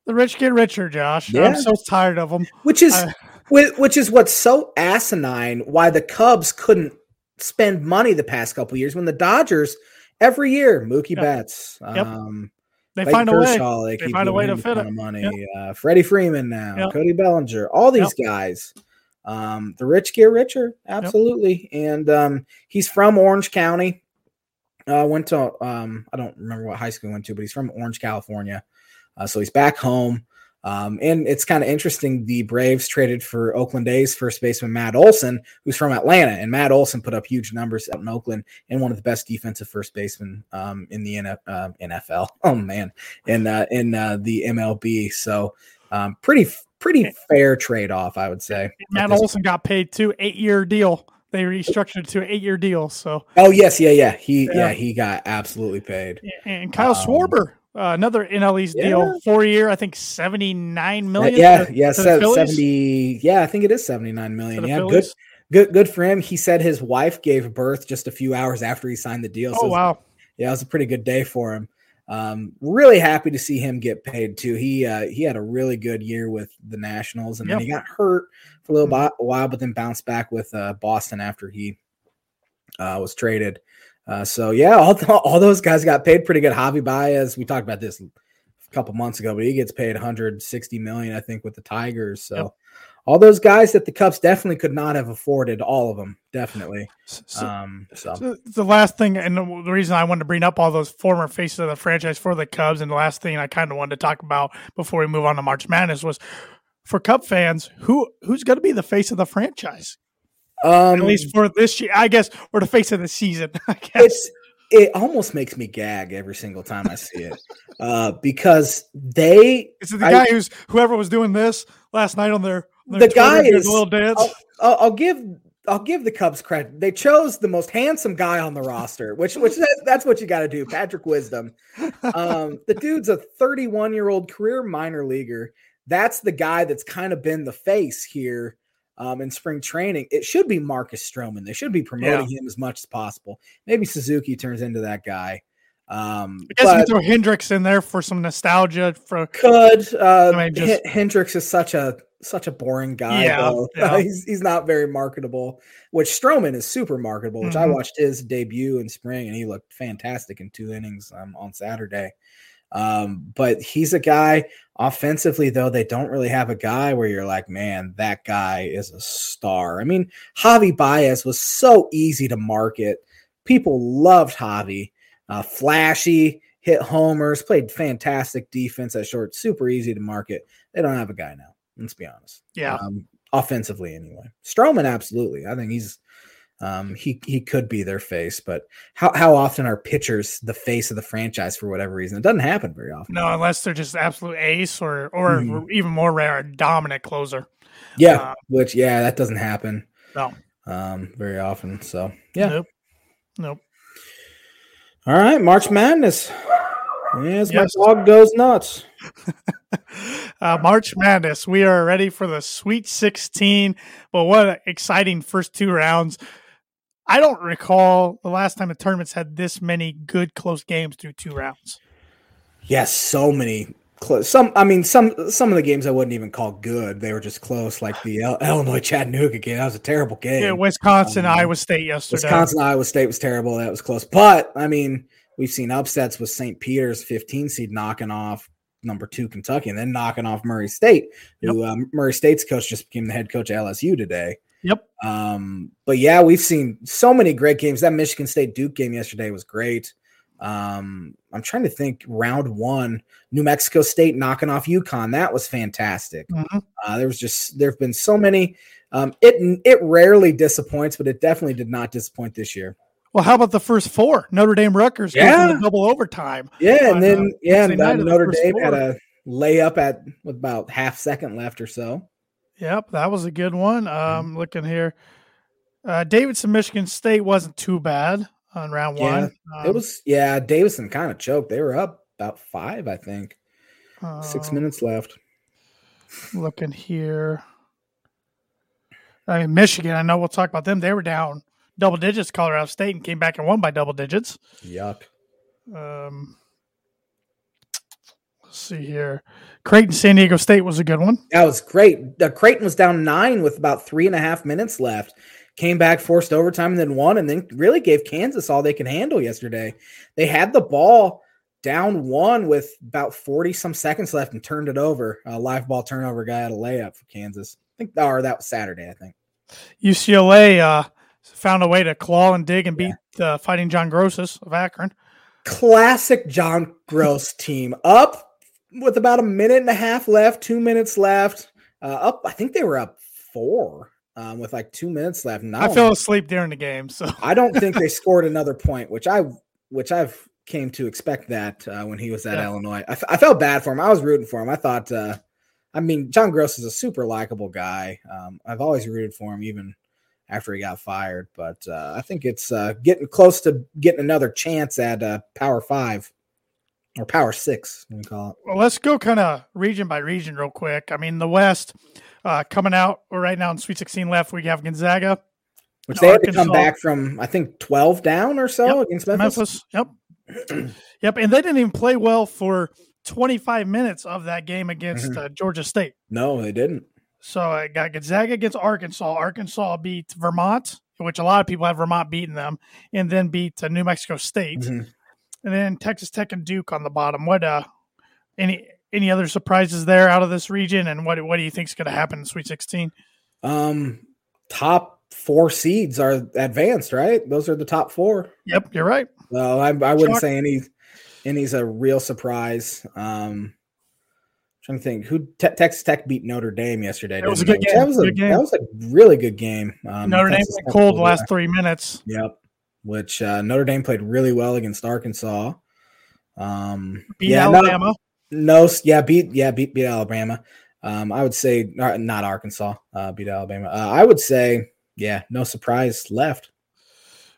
[SPEAKER 1] the rich get richer, Josh.
[SPEAKER 2] Yeah.
[SPEAKER 1] I'm so tired of them.
[SPEAKER 2] which is
[SPEAKER 1] I-
[SPEAKER 2] which is what's so asinine why the Cubs couldn't spend money the past couple years when the Dodgers every year Mookie
[SPEAKER 1] Yep.
[SPEAKER 2] Betts,
[SPEAKER 1] Yep.
[SPEAKER 2] um,
[SPEAKER 1] They
[SPEAKER 2] Clayton
[SPEAKER 1] find a way.
[SPEAKER 2] They,
[SPEAKER 1] They find a way to fit it.
[SPEAKER 2] money. Uh, Freddie Freeman now,
[SPEAKER 1] Yep.
[SPEAKER 2] Cody Bellinger, all these guys. Um, the rich get richer, absolutely. And um, he's from Orange County. Uh, went to um, I don't remember what high school he went to, but he's from Orange, California. Uh, so he's back home. Um, and it's kind of interesting. The Braves traded for Oakland A's first baseman Matt Olson, who's from Atlanta, and Matt Olson put up huge numbers out in Oakland and one of the best defensive first basemen um, in the NF, uh, NFL. [laughs] Oh man, in uh, in uh, the MLB. So um, pretty pretty fair trade off, I would say.
[SPEAKER 1] Matt Olson got paid two eight year deal. They restructured it to an eight year deal. So
[SPEAKER 2] Oh yes, yeah, yeah. He yeah,
[SPEAKER 1] Yeah.
[SPEAKER 2] he got absolutely paid.
[SPEAKER 1] and Kyle
[SPEAKER 2] Um,
[SPEAKER 1] Schwarber, uh, another NL East
[SPEAKER 2] yeah.
[SPEAKER 1] deal, four year, I think seventy nine million.
[SPEAKER 2] yeah,
[SPEAKER 1] to-
[SPEAKER 2] yeah,
[SPEAKER 1] to
[SPEAKER 2] se- seventy. Yeah, I think it is seventy nine million. Yeah, good,
[SPEAKER 1] Phillies.
[SPEAKER 2] good, good for him. He said his wife gave birth just a few hours after he signed the deal.
[SPEAKER 1] Oh
[SPEAKER 2] it was-
[SPEAKER 1] wow,
[SPEAKER 2] yeah, it was a pretty good day for him. Um, really happy to see him get paid too. He uh, he had a really good year with the Nationals, and then he got hurt for a little bi- while, but then bounced back with uh, Boston after he uh, was traded. Uh, so yeah, all, th- [laughs] all those guys got paid pretty good. Javi Baez, we talked about this couple months ago, but he gets paid 160 million, I think, with the Tigers. So
[SPEAKER 1] Yep.
[SPEAKER 2] all those guys that the Cubs definitely could not have afforded, all of them, definitely.
[SPEAKER 1] So,
[SPEAKER 2] Um, so
[SPEAKER 1] so the last thing, and the reason I wanted to bring up all those former faces of the franchise for the Cubs, and the last thing I kind of wanted to talk about before we move on to March Madness was for Cub fans, who who's going to be the face of the franchise?
[SPEAKER 2] um,
[SPEAKER 1] At least for this year, I guess, or the face of the season. [laughs] I guess.
[SPEAKER 2] It almost makes me gag every single time I see it uh, because they
[SPEAKER 1] Is it the
[SPEAKER 2] I-
[SPEAKER 1] guy who's whoever was doing this last night on their, their
[SPEAKER 2] The
[SPEAKER 1] Twitter,
[SPEAKER 2] guy is-
[SPEAKER 1] a little dance?
[SPEAKER 2] I'll, I'll, give I'll give the Cubs credit. They chose the most handsome guy on the roster, which which that, that's what you got to do. Patrick Wisdom, um, the dude's a 31 year old career minor leaguer. That's the guy that's kind of been the face here um, in spring training. It should be Marcus Stroman. They should be promoting him as much as possible. Maybe Suzuki turns into that guy. Um,
[SPEAKER 1] I guess you
[SPEAKER 2] but-
[SPEAKER 1] can throw Hendricks in there for some nostalgia. For
[SPEAKER 2] could. Uh,
[SPEAKER 1] I mean, just-
[SPEAKER 2] H- Hendricks is such a such a boring guy.
[SPEAKER 1] Yeah,
[SPEAKER 2] though. [laughs]
[SPEAKER 1] yeah.
[SPEAKER 2] he's he's not very marketable. Which Stroman is super marketable. Which I
[SPEAKER 1] Mhm.
[SPEAKER 2] watched his debut in spring, and he looked fantastic in two innings um, on Saturday. Um, but he's a guy offensively, though they don't really have a guy where you're like, man, that guy is a star. I mean, Javi Baez was so easy to market. People loved Javi. Uh, flashy, hit homers, played fantastic defense at short, super easy to market. They don't have a guy now. Let's be honest.
[SPEAKER 1] yeah,
[SPEAKER 2] Um, offensively, anyway. Stroman, absolutely. I think he's um, he he could be their face, but how how often are pitchers the face of the franchise for whatever reason? It doesn't happen very often.
[SPEAKER 1] no, unless they're just absolute ace or or
[SPEAKER 2] Mhm.
[SPEAKER 1] even more rare, a dominant closer.
[SPEAKER 2] Yeah,
[SPEAKER 1] Uh,
[SPEAKER 2] which yeah, that doesn't happen
[SPEAKER 1] No,
[SPEAKER 2] um, very often. So yeah.
[SPEAKER 1] nope, nope.
[SPEAKER 2] All right, March Madness. Yes,
[SPEAKER 1] Yes.
[SPEAKER 2] my dog goes nuts. [laughs]
[SPEAKER 1] uh, March Madness. We are ready for the Sweet 16. But what an exciting first two rounds. I don't recall the last time the tournaments had this many good close games through two rounds.
[SPEAKER 2] Yes, so many close. Some, I mean, some some of the games I wouldn't even call good. They were just close, like the Illinois Chattanooga game. That was a terrible game.
[SPEAKER 1] Yeah, Wisconsin, um, Iowa State yesterday.
[SPEAKER 2] Wisconsin, Iowa State was terrible. That was close. But I mean, we've seen upsets with St. Peter's 15 seed knocking off number two Kentucky and then knocking off Murray State, yep. who um, Murray State's coach just became the head coach at LSU today.
[SPEAKER 1] Yep.
[SPEAKER 2] Um, but yeah, we've seen so many great games. That Michigan State Duke game yesterday was great. Um, I'm trying to think round one, New Mexico State knocking off UConn. That was fantastic. Mm-hmm. Uh, there was just, there have been so many. Um, it, it rarely disappoints, but it definitely did not disappoint this year.
[SPEAKER 1] Well, how about the first four? Notre Dame Rutgers yeah. double overtime.
[SPEAKER 2] Yeah, and then uh, yeah, and Notre Dame four. had a layup at with about half second left or so.
[SPEAKER 1] Yep, that was a good one. Um, mm-hmm. looking here, uh, Davidson, Michigan State wasn't too bad on round
[SPEAKER 2] yeah,
[SPEAKER 1] one.
[SPEAKER 2] Um, it was yeah. Davidson kind of choked. They were up about five, I think. Six um, minutes left.
[SPEAKER 1] Looking here. I mean, Michigan. I know we'll talk about them. They were down double digits. Colorado State and came back and won by double digits.
[SPEAKER 2] Yuck.
[SPEAKER 1] Um, let's see here. Creighton, San Diego State was a good one.
[SPEAKER 2] That was great. The Creighton was down nine with about three and a half minutes left came back, forced overtime, and then won, and then really gave Kansas all they can handle yesterday. They had the ball down one with about 40 some seconds left and turned it over. A live ball turnover guy had a layup for Kansas. I think, or that was Saturday, I think.
[SPEAKER 1] UCLA uh, found a way to claw and dig and beat yeah. uh, Fighting John Groces of Akron.
[SPEAKER 2] Classic John Groce team up with about a minute and a half left, two minutes left. Uh, up, I think they were up four um, with like two minutes left.
[SPEAKER 1] I fell asleep during the game, so
[SPEAKER 2] I don't think they [laughs] scored another point, which I which I've came to expect that uh, when he was at yeah. Illinois. I, f- I felt bad for him. I was rooting for him. I thought, uh, I mean, John Groce is a super likable guy. Um, I've always rooted for him, even after he got fired. But uh, I think it's uh, getting close to getting another chance at uh, Power Five or Power Six. We call it.
[SPEAKER 1] Well, let's go kind of region by region real quick. I mean, the West uh, coming out right now in Sweet 16 left, we have Gonzaga.
[SPEAKER 2] Which they Arkansas. had to come back from, I think, 12 down or so
[SPEAKER 1] yep.
[SPEAKER 2] against Memphis.
[SPEAKER 1] Memphis. Yep. [clears throat] yep. And they didn't even play well for 25 minutes of that game against mm-hmm. uh, Georgia State.
[SPEAKER 2] No, they didn't.
[SPEAKER 1] So I got Gonzaga against Arkansas. Arkansas beat Vermont, which a lot of people have Vermont beating them, and then beat uh, New Mexico State. Mm-hmm. And then Texas Tech and Duke on the bottom. What uh any any other surprises there out of this region, and what what do you think is going to happen in Sweet Sixteen?
[SPEAKER 2] Um, top four seeds are advanced, right? Those are the top four.
[SPEAKER 1] Yep, you're right.
[SPEAKER 2] Well, I, I wouldn't Shock. say any any's a real surprise. Um, trying to think who te- Texas Tech beat Notre Dame yesterday.
[SPEAKER 1] That was a good game.
[SPEAKER 2] That was a, that was a really good game.
[SPEAKER 1] Um, Notre Dame went cold the last three minutes.
[SPEAKER 2] Yep. Which uh, Notre Dame played really well against Arkansas. Um,
[SPEAKER 1] beat yeah, Alabama.
[SPEAKER 2] No, yeah, beat yeah beat beat Alabama. Um, I would say not Arkansas. Uh, beat Alabama. Uh, I would say yeah, no surprise left.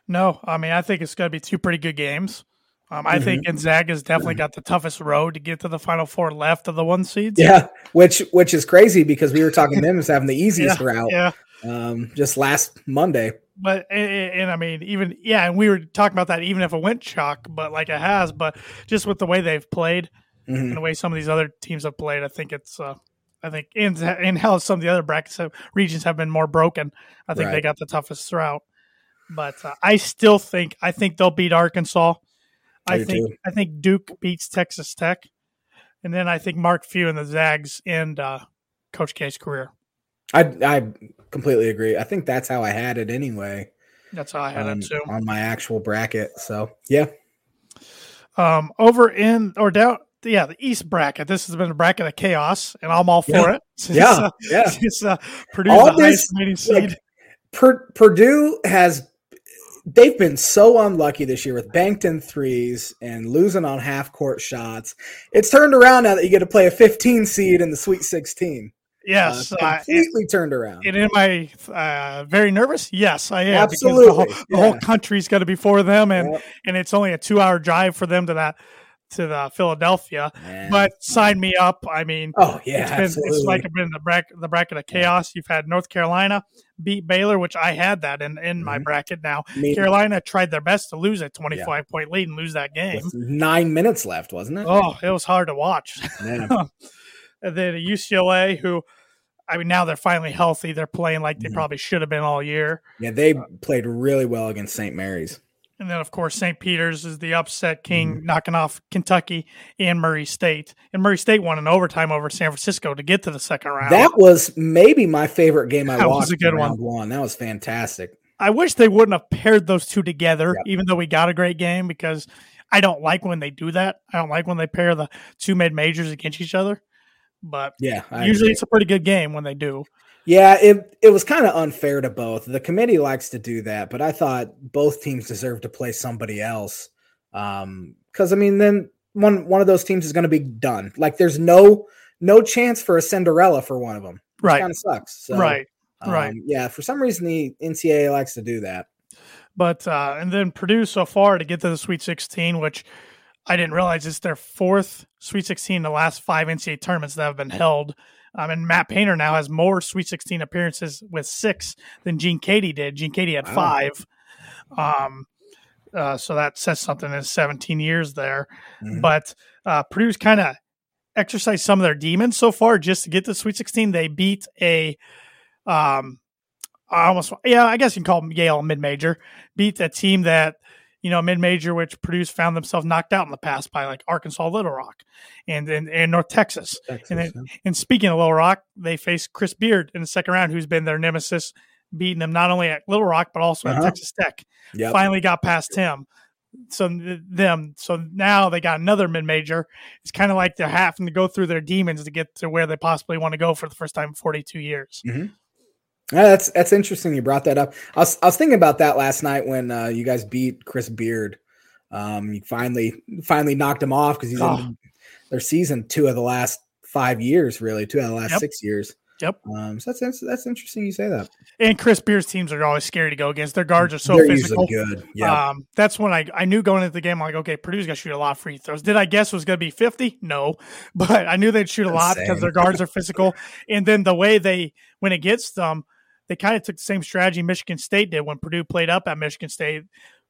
[SPEAKER 1] No, I mean I think it's going to be two pretty good games. Um, I mm-hmm. think Gonzaga's definitely got the toughest road to get to the Final Four left of the one seeds.
[SPEAKER 2] Yeah, which which is crazy because we were talking them as having the [laughs] easiest
[SPEAKER 1] yeah,
[SPEAKER 2] route.
[SPEAKER 1] Yeah.
[SPEAKER 2] Um, just last Monday.
[SPEAKER 1] But and, and, I mean, even yeah, and we were talking about that even if it went chalk, but like it has, but just with the way they've played, mm-hmm. and the way some of these other teams have played. I think it's, uh, I think in in how some of the other brackets have, regions have been more broken. I think right. they got the toughest route. But uh, I still think I think they'll beat Arkansas. I, I think too. I think Duke beats Texas Tech, and then I think Mark Few and the Zags end uh, Coach K's career.
[SPEAKER 2] I I completely agree. I think that's how I had it anyway.
[SPEAKER 1] That's how I had um, it too
[SPEAKER 2] on my actual bracket. So yeah.
[SPEAKER 1] Um, over in or down yeah, the East bracket. This has been a bracket of chaos, and I'm all for
[SPEAKER 2] yeah.
[SPEAKER 1] it. [laughs]
[SPEAKER 2] yeah, uh, yeah. [laughs]
[SPEAKER 1] It's uh, Purdue all the this. Like,
[SPEAKER 2] per, Purdue has they've been so unlucky this year with banked in threes and losing on half court shots. It's turned around now that you get to play a 15 seed in the Sweet 16.
[SPEAKER 1] Yes,
[SPEAKER 2] uh, completely uh, turned around.
[SPEAKER 1] And am I uh, very nervous? Yes, I am.
[SPEAKER 2] Absolutely,
[SPEAKER 1] the whole, the whole country's got to be for them, and yep. and it's only a two-hour drive for them to that to the Philadelphia, Man. but sign me up. I mean,
[SPEAKER 2] oh yeah,
[SPEAKER 1] it's, been,
[SPEAKER 2] absolutely.
[SPEAKER 1] it's like been the bracket, the bracket of chaos. You've had North Carolina beat Baylor, which I had that in, in mm-hmm. my bracket. Now Me Carolina tried their best to lose a twenty five yeah. point lead and lose that game.
[SPEAKER 2] Nine minutes left, wasn't it?
[SPEAKER 1] Oh, it was hard to watch. and [laughs] then UCLA, who I mean, now they're finally healthy. They're playing like they mm-hmm. probably should have been all year.
[SPEAKER 2] Yeah, they played really well against St. Mary's.
[SPEAKER 1] And then, of course, St. Peter's is the upset king, mm-hmm. knocking off Kentucky and Murray State. And Murray State won in overtime over San Francisco to get to the second round.
[SPEAKER 2] That was maybe my favorite game I
[SPEAKER 1] that
[SPEAKER 2] watched. That was
[SPEAKER 1] a good
[SPEAKER 2] one. one. That was fantastic.
[SPEAKER 1] I wish they wouldn't have paired those two together, yep. even though we got a great game, because I don't like when they do that. I don't like when they pair the two mid majors against each other. But
[SPEAKER 2] yeah,
[SPEAKER 1] I usually agree. it's a pretty good game when they do.
[SPEAKER 2] Yeah, it it was kind of unfair to both. The committee likes to do that, but I thought both teams deserve to play somebody else. Um, because I mean, then one one of those teams is going to be done. Like, there's no no chance for a Cinderella for one of them.
[SPEAKER 1] Right,
[SPEAKER 2] kind of sucks.
[SPEAKER 1] So, right,
[SPEAKER 2] um,
[SPEAKER 1] right.
[SPEAKER 2] Yeah, for some reason the NCAA likes to do that.
[SPEAKER 1] But uh, and then Purdue so far to get to the Sweet 16, which I didn't realize it's their fourth Sweet 16 in the last five NCAA tournaments that have been held. Um, and Matt Painter now has more Sweet 16 appearances with six than Gene Keady did. Gene Keady had wow. five. Um, uh, so that says something in 17 years there. Mm-hmm. But uh, Purdue's kind of exercised some of their demons so far just to get to Sweet 16. They beat a, um, almost, yeah, I guess you can call them Yale mid major, beat a team that you know, mid major, which Purdue's found themselves knocked out in the past by like Arkansas, Little Rock, and and, and North Texas. Texas and, then, yeah. and speaking of Little Rock, they faced Chris Beard in the second round, who's been their nemesis, beating them not only at Little Rock but also uh-huh. at Texas Tech. Yep. Finally got past him. So them, so now they got another mid major. It's kind of like they're having to go through their demons to get to where they possibly want to go for the first time in 42 years.
[SPEAKER 2] Mm-hmm. Yeah, that's that's interesting. You brought that up. I was I was thinking about that last night when uh, you guys beat Chris Beard. Um, you finally finally knocked him off because he's oh. in their season two of the last five years, really two out of the last yep. six years.
[SPEAKER 1] Yep.
[SPEAKER 2] Um, so that's that's interesting you say that.
[SPEAKER 1] And Chris Beard's teams are always scary to go against. Their guards are so
[SPEAKER 2] They're
[SPEAKER 1] physical.
[SPEAKER 2] good. Yeah.
[SPEAKER 1] Um, that's when I I knew going into the game. I'm like, okay, Purdue's gonna shoot a lot of free throws. Did I guess it was gonna be 50? No, [laughs] but I knew they'd shoot a lot because their guards are physical. And then the way they when it gets them they kind of took the same strategy Michigan State did when Purdue played up at Michigan State.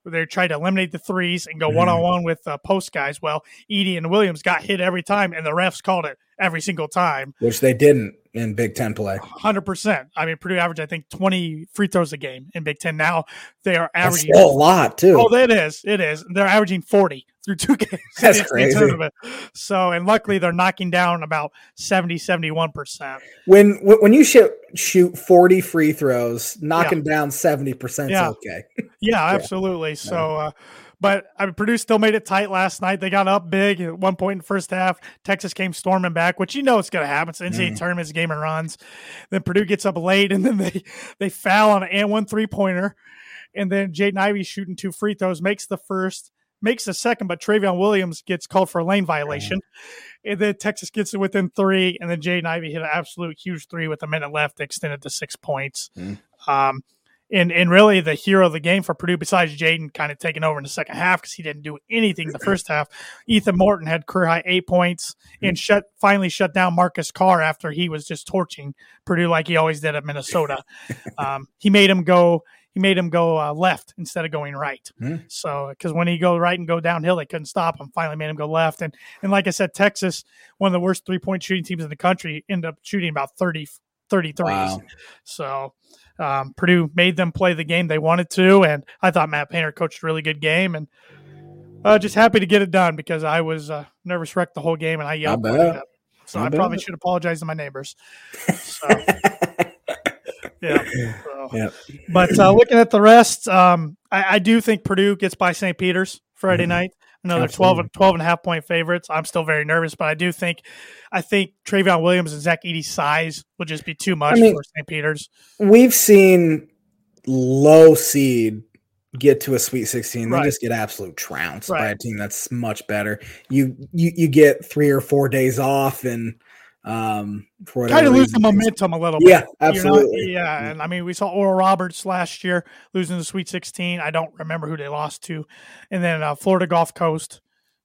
[SPEAKER 1] They tried to eliminate the threes and go one on one with uh, post guys. Well, Edey and Williams got hit every time, and the refs called it every single time,
[SPEAKER 2] which they didn't in Big Ten play.
[SPEAKER 1] Hundred percent. I mean, Purdue averaged I think twenty free throws a game in Big Ten. Now they are averaging
[SPEAKER 2] a lot too.
[SPEAKER 1] Oh, it is. It is. They're averaging forty through two [laughs] games.
[SPEAKER 2] That's crazy.
[SPEAKER 1] Tournament. So, and luckily they're knocking down about 70, 71 percent.
[SPEAKER 2] When when you shoot shoot forty free throws, knocking yeah. down seventy percent is okay. [laughs]
[SPEAKER 1] yeah, absolutely. So. Uh, but I mean, Purdue still made it tight last night. They got up big at one point in the first half. Texas came storming back, which you know it's going to happen. It's NCAA mm. tournaments, game and runs. Then Purdue gets up late, and then they they foul on an and one three pointer, and then Jaden Ivey shooting two free throws makes the first, makes the second, but Trevion Williams gets called for a lane violation. Mm. And then Texas gets it within three, and then Jaden Ivey hit an absolute huge three with a minute left, extended to six points. Mm. Um, and and really the hero of the game for Purdue, besides Jaden kind of taking over in the second half because he didn't do anything the first half. Ethan Morton had career high eight points and shut finally shut down Marcus Carr after he was just torching Purdue like he always did at Minnesota. [laughs] um, he made him go. He made him go uh, left instead of going right. Mm. So, because when he go right and go downhill, they couldn't stop him. Finally, made him go left. And and like I said, Texas, one of the worst three point shooting teams in the country, ended up shooting about 30, 33s. Wow. So, um, Purdue made them play the game they wanted to, and I thought Matt Painter coached a really good game, and uh, just happy to get it done because I was uh, nervous wrecked the whole game, and I yelled. I so I, I probably should apologize to my neighbors. So, [laughs] yeah. So. yeah. But uh, looking at the rest, um, I, I, do think Purdue gets by St. Peter's Friday mm-hmm. night. Another 12 and 12 and a half point favorites. I'm still very nervous, but I do think I think Trevion Williams and Zach Edey's size will just be too much I mean, for St. Peter's.
[SPEAKER 2] We've seen low seed get to a Sweet 16. They right. just get absolute trounced right. by a team that's much better. You you you get three or four days off and um, for
[SPEAKER 1] kind of lose the momentum a little
[SPEAKER 2] bit. Yeah, absolutely.
[SPEAKER 1] yeah, and I mean, we saw Oral Roberts last year losing the Sweet 16. I don't remember who they lost to, and then uh, Florida Gulf Coast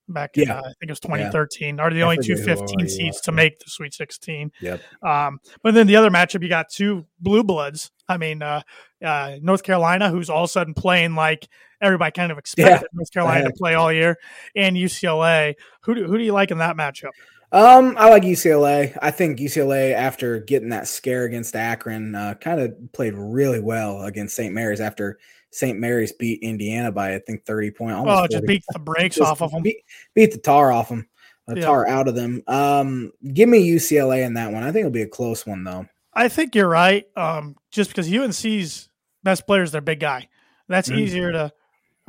[SPEAKER 1] back in
[SPEAKER 2] Yeah.
[SPEAKER 1] uh, I think it was 2013. Are the
[SPEAKER 2] I
[SPEAKER 1] only two 15
[SPEAKER 2] he
[SPEAKER 1] seeds to make the Sweet 16.
[SPEAKER 2] Yep.
[SPEAKER 1] Um, but then the other matchup, you got two blue bloods. I mean, uh, uh, North Carolina, who's all of a sudden playing like everybody kind of expected North Carolina to [laughs] play all year, and UCLA. Who do, who do you like in that matchup?
[SPEAKER 2] Um, I like UCLA. I think UCLA, after getting that scare against Akron, uh, kind of played really well against St. Mary's after St. Mary's beat Indiana by I think thirty point.
[SPEAKER 1] Oh, just
[SPEAKER 2] 40.
[SPEAKER 1] beat the brakes
[SPEAKER 2] Just
[SPEAKER 1] off of them.
[SPEAKER 2] Beat, beat the tar off them, the
[SPEAKER 1] Yeah.
[SPEAKER 2] tar out of them. Um, give me UCLA in that one. I think it'll be a close one though.
[SPEAKER 1] I think you're right. Um, just because UNC's best player is their big guy, that's
[SPEAKER 2] Mhm.
[SPEAKER 1] easier to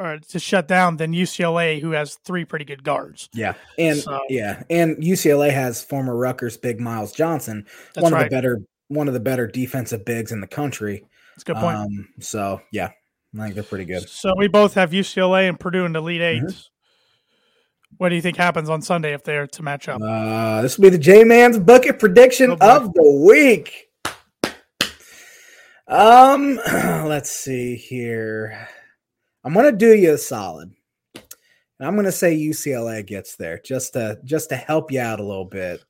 [SPEAKER 1] or to shut down than UCLA, who has three pretty good guards.
[SPEAKER 2] Yeah, and
[SPEAKER 1] So-
[SPEAKER 2] yeah, and UCLA has former Rutgers big Myles Johnson, one
[SPEAKER 1] right.
[SPEAKER 2] of the better one of the better defensive bigs in the country.
[SPEAKER 1] That's a good point.
[SPEAKER 2] Um, so yeah, I think they're pretty good.
[SPEAKER 1] So we both have UCLA and Purdue in the Elite 8
[SPEAKER 2] Mhm.
[SPEAKER 1] What do you think happens on Sunday if they're to match up?
[SPEAKER 2] Uh, this will be the J Man's bucket prediction
[SPEAKER 1] Oh,
[SPEAKER 2] of the week. Um, [clears throat] let's see here. I'm gonna do you a solid. And I'm gonna say UCLA gets there just to just to help you out a little bit.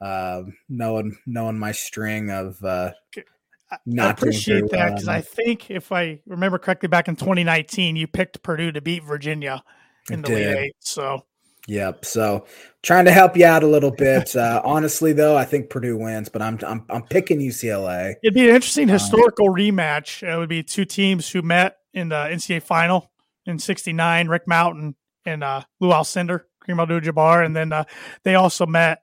[SPEAKER 2] Uh, knowing knowing my string of uh,
[SPEAKER 1] I- I
[SPEAKER 2] not doing
[SPEAKER 1] appreciate that because
[SPEAKER 2] on
[SPEAKER 1] I think if I remember correctly, back in 2019, you picked Purdue to beat Virginia in
[SPEAKER 2] I
[SPEAKER 1] the Elite
[SPEAKER 2] did.
[SPEAKER 1] Eight. So
[SPEAKER 2] Yep. So trying to help you out a little bit. Uh, honestly, though, I think Purdue wins, but I'm I'm I'm picking UCLA.
[SPEAKER 1] it'd be an interesting
[SPEAKER 2] Um,
[SPEAKER 1] historical rematch. It would be two teams who met in the NCAA final in '69. Rick Mount and uh, Lou Alcindor, Kareem Abdul-Jabbar, and then uh, they also met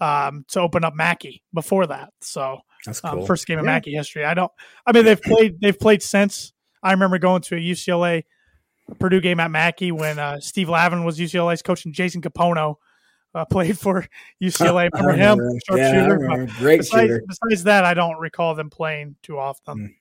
[SPEAKER 1] um, to open up Mackey before that. So
[SPEAKER 2] That's
[SPEAKER 1] um, first game of
[SPEAKER 2] Yeah.
[SPEAKER 1] Mackey history. I don't. I mean, they've played. They've played since. I remember going to a UCLA Purdue game at Mackey when uh, Steve Lavin was UCLA's coach and Jason Kapono uh, played for [laughs] UCLA. [laughs] Remember him? Short
[SPEAKER 2] Yeah,
[SPEAKER 1] shooter.
[SPEAKER 2] Great
[SPEAKER 1] Besides,
[SPEAKER 2] shooter.
[SPEAKER 1] besides that, I don't recall them playing too often.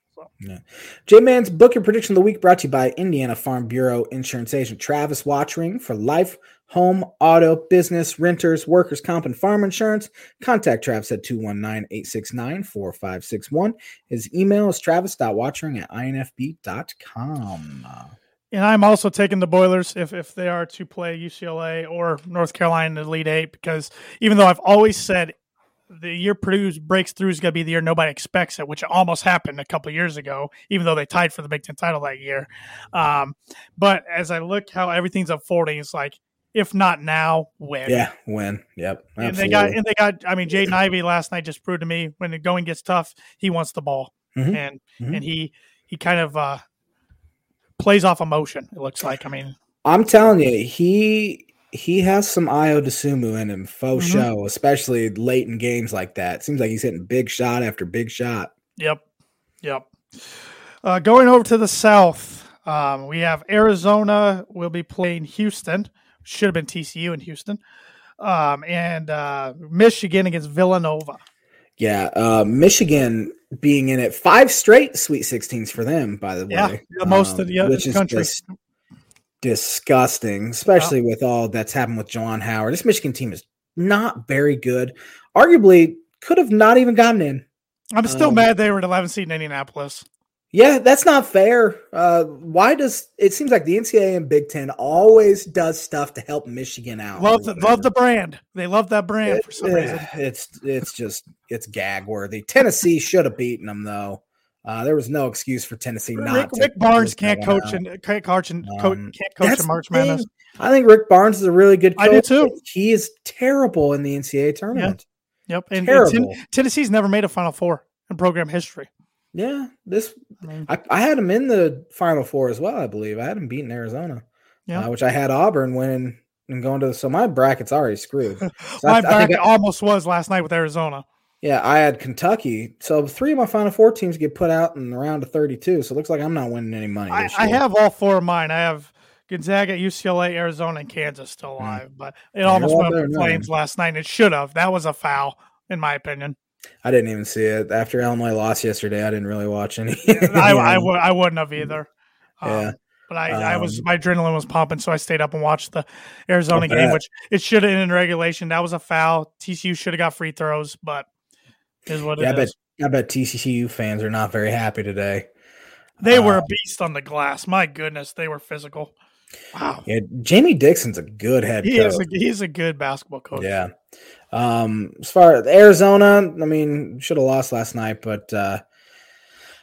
[SPEAKER 2] J Man's book and prediction of the week brought to you by Indiana Farm Bureau insurance agent Travis Watchring for life, home, auto, business, renters, workers' comp, and farm insurance. Contact Travis at 219 869 4561. His email is travis.watchring at infb.com.
[SPEAKER 1] And I'm also taking the Boilers if, if they are to play UCLA or North Carolina in the Elite Eight because even though I've always said the year Purdue breaks through is going to be the year nobody expects it, which almost happened a couple of years ago, even though they tied for the Big Ten title that year. Um, but as I look how everything's unfolding, it's like if not now, when?
[SPEAKER 2] Yeah, when? Yep.
[SPEAKER 1] And they got and they got. I mean, Jaden Ivey last night just proved to me when the going gets tough, he wants the ball,
[SPEAKER 2] Mhm.
[SPEAKER 1] and
[SPEAKER 2] Mhm.
[SPEAKER 1] and he he kind of uh, plays off emotion. It looks like. I mean,
[SPEAKER 2] I'm telling you, he he has some Io DeSumo in him, faux
[SPEAKER 1] Mhm.
[SPEAKER 2] show, especially late in games like that. Seems like he's hitting big shot after big shot.
[SPEAKER 1] Yep. Yep. Uh, going over to the south, um, we have Arizona will be playing Houston. Should have been TCU in Houston. Um, and uh, Michigan against Villanova.
[SPEAKER 2] Yeah, uh, Michigan being in it five straight Sweet 16s for them, by the way.
[SPEAKER 1] Yeah, the most of the other
[SPEAKER 2] which is
[SPEAKER 1] country.
[SPEAKER 2] just disgusting, especially with all that's happened with Juwan Howard. This Michigan team is not very good. Arguably, could have not even gotten in.
[SPEAKER 1] I'm still
[SPEAKER 2] Um,
[SPEAKER 1] mad they were at 11 seed in Indianapolis.
[SPEAKER 2] Yeah, that's not fair. Uh, why does it seems like the NCAA and Big Ten always does stuff to help Michigan out?
[SPEAKER 1] Love the, love the brand. They love that brand for some
[SPEAKER 2] It-
[SPEAKER 1] reason.
[SPEAKER 2] It's it's just it's gag worthy. Tennessee should have beaten them though. Uh, there was no excuse for Tennessee not.
[SPEAKER 1] Rick,
[SPEAKER 2] to
[SPEAKER 1] Rick Barnes can't coach and can't coach and
[SPEAKER 2] Um,
[SPEAKER 1] can't coach in March
[SPEAKER 2] the.
[SPEAKER 1] Madness.
[SPEAKER 2] I think Rick Barnes is a really good coach.
[SPEAKER 1] I do too.
[SPEAKER 2] He is terrible in the NCAA tournament.
[SPEAKER 1] Yep, and, and. Ten- Tennessee's never made a Final Four in program history.
[SPEAKER 2] Yeah, this
[SPEAKER 1] I mean,
[SPEAKER 2] I, I had him in the Final Four as well. I believe I had him beating Arizona,
[SPEAKER 1] Yeah.
[SPEAKER 2] uh, which I had Auburn winning and going to. The so my bracket's already screwed. [laughs] So
[SPEAKER 1] my
[SPEAKER 2] I,
[SPEAKER 1] bracket
[SPEAKER 2] I-
[SPEAKER 1] almost was last night with Arizona.
[SPEAKER 2] yeah, I had Kentucky. So three of my Final Four teams get put out in the round of thirty-two. So it looks like I'm not winning any money.
[SPEAKER 1] I, I have all four of mine. I have Gonzaga, UCLA, Arizona, and Kansas still alive, but it almost went up in flames last night. and It should have. That was a foul, in my opinion.
[SPEAKER 2] I didn't even see it after Illinois lost yesterday. I didn't really watch any. [laughs]
[SPEAKER 1] I, I, would, I wouldn't have either. Um,
[SPEAKER 2] Yeah.
[SPEAKER 1] But I, I was
[SPEAKER 2] Um,
[SPEAKER 1] my adrenaline was pumping, so I stayed up and watched the Arizona game, which it should have ended in regulation. That was a foul. TCU should have got free throws, but is what
[SPEAKER 2] Yeah, I bet. I bet TCU fans are not very happy today.
[SPEAKER 1] They were a beast on the glass. My goodness, they were physical. Wow.
[SPEAKER 2] Yeah, Jamie Dixon's a good head
[SPEAKER 1] He
[SPEAKER 2] coach.
[SPEAKER 1] is a, he's a good basketball coach.
[SPEAKER 2] Yeah. Um, as far as Arizona, I mean, should have lost last night, but uh,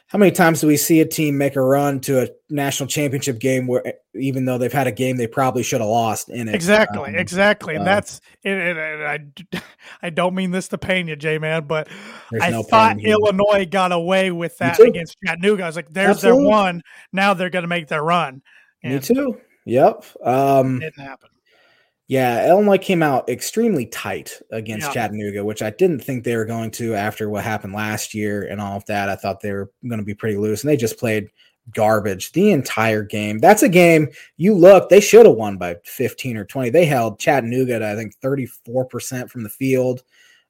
[SPEAKER 2] how many times do we see a team make a run to a national championship game where, even though they've had a game they probably should have lost in it?
[SPEAKER 1] Exactly,
[SPEAKER 2] Um,
[SPEAKER 1] exactly, and
[SPEAKER 2] uh,
[SPEAKER 1] that's and, and- and I, I don't mean this to pain you, J man, but I
[SPEAKER 2] no
[SPEAKER 1] thought. Illinois got away with that against Chattanooga. I was like, "There's
[SPEAKER 2] Absolutely.
[SPEAKER 1] their one." Now they're going to make their run.
[SPEAKER 2] Me too. Yep. Um,
[SPEAKER 1] didn't happen.
[SPEAKER 2] Yeah, Illinois came out extremely tight against
[SPEAKER 1] Yeah.
[SPEAKER 2] Chattanooga, which I didn't think they were going to after what happened last year and all of that. I thought they were going to be pretty loose, and they just played garbage the entire game. That's a game you look, they should have won by 15 or 20. They held Chattanooga to, I think, 34% from the field.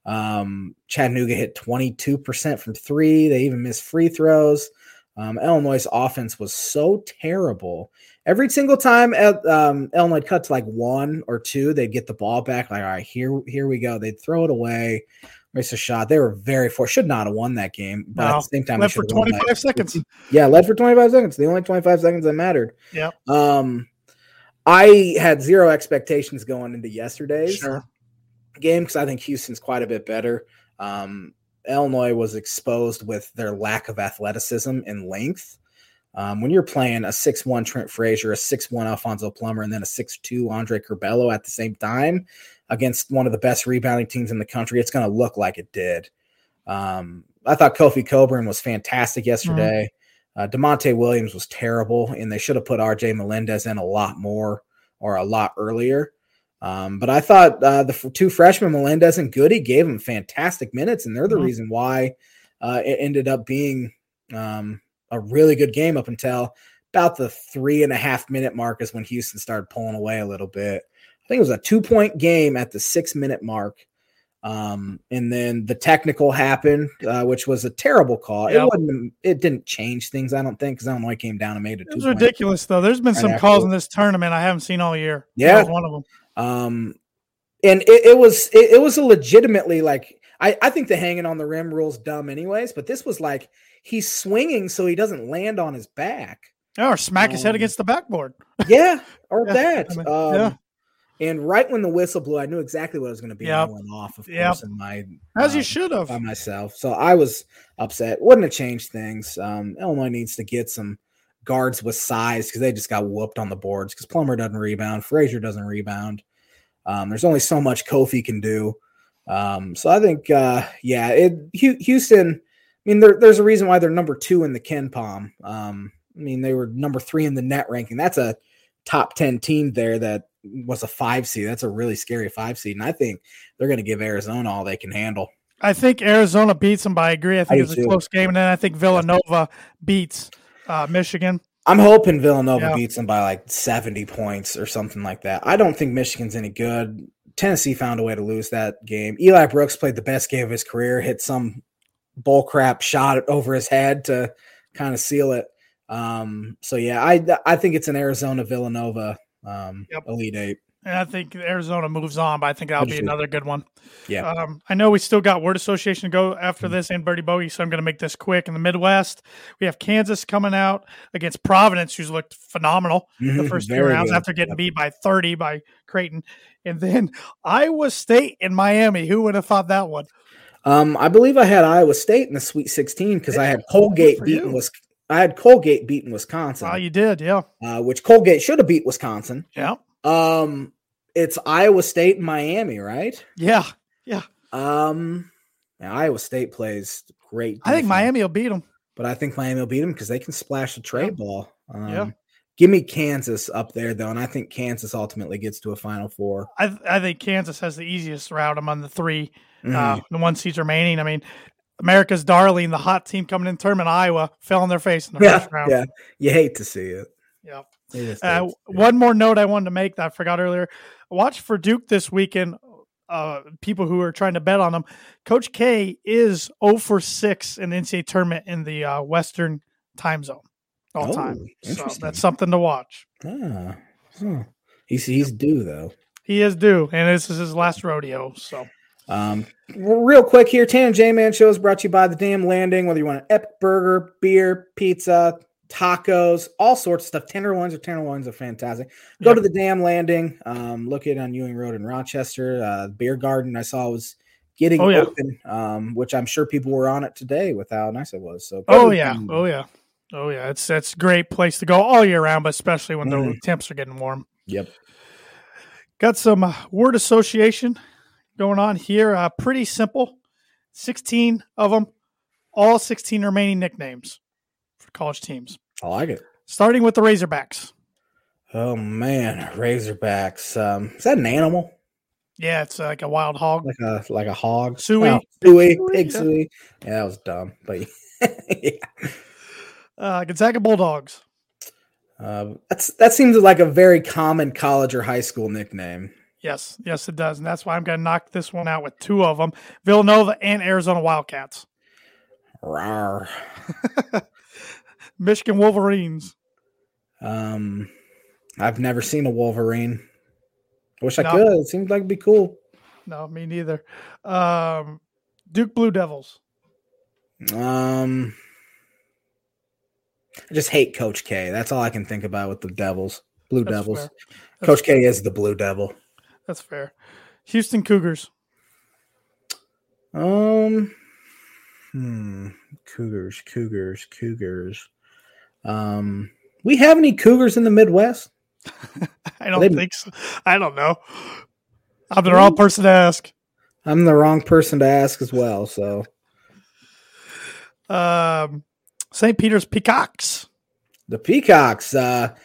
[SPEAKER 2] Um, Chattanooga hit 22% from three. They even missed free throws. Um, Illinois' offense was so terrible every single time at, um, Illinois cut to like one or two, they'd get the ball back. Like, all right, here, here we go. They'd throw it away, miss a shot. They were very for should not have won that game, but at the same time, they
[SPEAKER 1] for
[SPEAKER 2] should have won by
[SPEAKER 1] 25 seconds.
[SPEAKER 2] Yeah, led for 25 seconds. The only 25 seconds that mattered.
[SPEAKER 1] Yeah.
[SPEAKER 2] Um, I had zero expectations going into yesterday's
[SPEAKER 1] Sure.
[SPEAKER 2] game because I think Houston's quite a bit better. Um, Illinois was exposed with their lack of athleticism and length. Um, when you're playing a 6-1 Trent Frazier, a 6-1 Alfonso Plummer, and then a 6-2 Andre Curbelo at the same time against one of the best rebounding teams in the country, it's going to look like it did. Um, I thought Kofi Cockburn was fantastic yesterday. Uh, Da'Monte Williams was terrible, and they should have put RJ Melendez in a lot more or a lot earlier. Um, but I thought uh, the f- two freshmen, Melendez and Goody, gave them fantastic minutes, and they're the
[SPEAKER 1] Mhm.
[SPEAKER 2] reason why uh, it ended up being um, a really good game up until about the three and a half minute mark is when Houston started pulling away a little bit. I think it was a two point game at the six minute mark. Um, and then the technical happened, uh, which was a terrible call.
[SPEAKER 1] Yep.
[SPEAKER 2] It wasn't. It didn't change things, I don't think, because Illinois came down and made it.
[SPEAKER 1] It was ridiculous, though. There's been
[SPEAKER 2] Right
[SPEAKER 1] some calls
[SPEAKER 2] it.
[SPEAKER 1] in this tournament I haven't seen all year.
[SPEAKER 2] Yeah.
[SPEAKER 1] one of them.
[SPEAKER 2] Um, and it, it was it, it was a legitimately like I I think the hanging on the rim rule's dumb anyways, but this was like he's swinging so he doesn't land on his back.
[SPEAKER 1] Oh, or smack his head
[SPEAKER 2] Um,
[SPEAKER 1] against the backboard. [laughs]
[SPEAKER 2] Yeah, or
[SPEAKER 1] Yeah,
[SPEAKER 2] that.
[SPEAKER 1] I mean,
[SPEAKER 2] um,
[SPEAKER 1] yeah.
[SPEAKER 2] And right when the whistle blew, I knew exactly what was going to be. and I went off, of
[SPEAKER 1] Yep.
[SPEAKER 2] course, in my
[SPEAKER 1] As you
[SPEAKER 2] um,
[SPEAKER 1] should have.
[SPEAKER 2] by myself. So I was upset. Wouldn't have changed things. Um, Illinois needs to get some guards with size because they just got whooped on the boards because Plummer doesn't rebound, Frazier doesn't rebound. Um, there's only so much Kofi can do. Um, so I think, uh, yeah, it, Houston. I mean, there, there's a reason why they're number two in the KenPom. Um, I mean, they were number three in the net ranking. That's a top ten team there that was a five seed. That's a really scary five seed, and I think they're going to give Arizona all they can handle.
[SPEAKER 1] I think Arizona beats them, I agree. I think
[SPEAKER 2] do
[SPEAKER 1] it was a
[SPEAKER 2] too.
[SPEAKER 1] close game. And then I think Villanova beats uh, Michigan.
[SPEAKER 2] I'm hoping Villanova
[SPEAKER 1] Yeah.
[SPEAKER 2] beats them by like 70 points or something like that. I don't think Michigan's any good. Tennessee found a way to lose that game. Eli Brooks played the best game of his career, hit some bullcrap shot over his head to kind of seal it. Um, so yeah, I I think it's an Arizona Villanova um,
[SPEAKER 1] Yep.
[SPEAKER 2] Elite Eight.
[SPEAKER 1] And I think Arizona moves on, but I think that'll be another good one.
[SPEAKER 2] Yeah.
[SPEAKER 1] Um, I know we still got word association to go after
[SPEAKER 2] Mhm.
[SPEAKER 1] this and Birdie Bogey, so I'm going to make this quick. In the Midwest, we have Kansas coming out against Providence, who's looked phenomenal the
[SPEAKER 2] Mhm,
[SPEAKER 1] first two rounds
[SPEAKER 2] good.
[SPEAKER 1] after getting
[SPEAKER 2] Yep.
[SPEAKER 1] beat by 30 by Creighton. And then Iowa State and Miami. Who would have thought that one?
[SPEAKER 2] Um, I believe I had Iowa State in the Sweet 16 because I had Colgate beating was I had Colgate beating Wisconsin,
[SPEAKER 1] Oh, you did. Yeah.
[SPEAKER 2] uh, which Colgate should have beat Wisconsin.
[SPEAKER 1] Yeah.
[SPEAKER 2] Um, it's Iowa State and Miami, right?
[SPEAKER 1] Yeah.
[SPEAKER 2] yeah. Um, Iowa State plays great.
[SPEAKER 1] I think Miami will beat them.
[SPEAKER 2] but I think Miami will beat them because they can splash the trade
[SPEAKER 1] Yeah.
[SPEAKER 2] ball. Um,
[SPEAKER 1] Yeah.
[SPEAKER 2] Give me Kansas up there though, and I think Kansas ultimately gets to a Final Four.
[SPEAKER 1] I, I think Kansas has the easiest route among the 3
[SPEAKER 2] Mhm.
[SPEAKER 1] uh, the one seats remaining. I mean, America's darling, the hot team coming in tournament, Iowa, fell on their face in the
[SPEAKER 2] yeah,
[SPEAKER 1] first round.
[SPEAKER 2] yeah, you hate to see it.
[SPEAKER 1] Yeah.
[SPEAKER 2] You
[SPEAKER 1] Uh,
[SPEAKER 2] it.
[SPEAKER 1] one more note I wanted to make that I forgot earlier. Watch for Duke this weekend. Uh, people who are trying to bet on them. Coach K is 0 for 6 in the NCAA tournament in the uh, Western time zone all
[SPEAKER 2] Oh,
[SPEAKER 1] time. So that's something to watch.
[SPEAKER 2] Ah, huh. He's he's due though.
[SPEAKER 1] He is due, and this is his last rodeo. So
[SPEAKER 2] Um, real quick here, Tan J Man shows brought to you by the Dam Landing. Whether you want an epic burger, beer, pizza, tacos, all sorts of stuff. Tenderloins or tenderloins are fantastic. Go
[SPEAKER 1] Yep.
[SPEAKER 2] to the Dam Landing. Um, look it on Ewing Road in Rochester. Uh, beer garden I saw was getting
[SPEAKER 1] Oh, yeah.
[SPEAKER 2] open, um, which I'm sure people were on it today with how nice it was. So
[SPEAKER 1] Oh yeah,
[SPEAKER 2] Dam
[SPEAKER 1] oh yeah, oh yeah. It's a great place to go all year round, but especially when the
[SPEAKER 2] Mhm.
[SPEAKER 1] temps are getting warm.
[SPEAKER 2] Yep.
[SPEAKER 1] Got some uh, word association going on here. Uh, pretty simple. Sixteen of them, all sixteen remaining nicknames for college teams.
[SPEAKER 2] I like it.
[SPEAKER 1] Starting with the Razorbacks.
[SPEAKER 2] Oh man, Razorbacks. Um, is that an animal?
[SPEAKER 1] Yeah, it's like a wild hog.
[SPEAKER 2] Like a like a hog?
[SPEAKER 1] Suey.
[SPEAKER 2] Oh, suey,
[SPEAKER 1] Suey,
[SPEAKER 2] pig
[SPEAKER 1] yeah.
[SPEAKER 2] suey. Yeah, that was dumb, but [laughs] yeah.
[SPEAKER 1] Uh, Gonzaga Bulldogs.
[SPEAKER 2] Uh, that's that seems like a very common college or high school nickname.
[SPEAKER 1] Yes, yes, it does, and that's why I'm going to knock this one out with two of them: Villanova and Arizona Wildcats.
[SPEAKER 2] Rawr. [laughs]
[SPEAKER 1] Michigan Wolverines.
[SPEAKER 2] Um, I've never seen a Wolverine. I wish I
[SPEAKER 1] No.
[SPEAKER 2] could. It seems like it'd be cool.
[SPEAKER 1] No, me neither. Um, Duke Blue Devils.
[SPEAKER 2] Um, I just hate Coach K. That's all I can think about with the Devils, Blue
[SPEAKER 1] That's
[SPEAKER 2] Devils.
[SPEAKER 1] fair.
[SPEAKER 2] Coach K is the Blue Devil.
[SPEAKER 1] That's fair. Houston Cougars.
[SPEAKER 2] Um, hmm, Cougars, Cougars, Cougars. Um, we have any Cougars in the Midwest? [laughs]
[SPEAKER 1] I don't
[SPEAKER 2] They-
[SPEAKER 1] think so. I don't know. I'm the wrong person to ask.
[SPEAKER 2] I'm the wrong person to ask as well. So
[SPEAKER 1] Um, St. Peter's Peacocks.
[SPEAKER 2] the Peacocks, uh,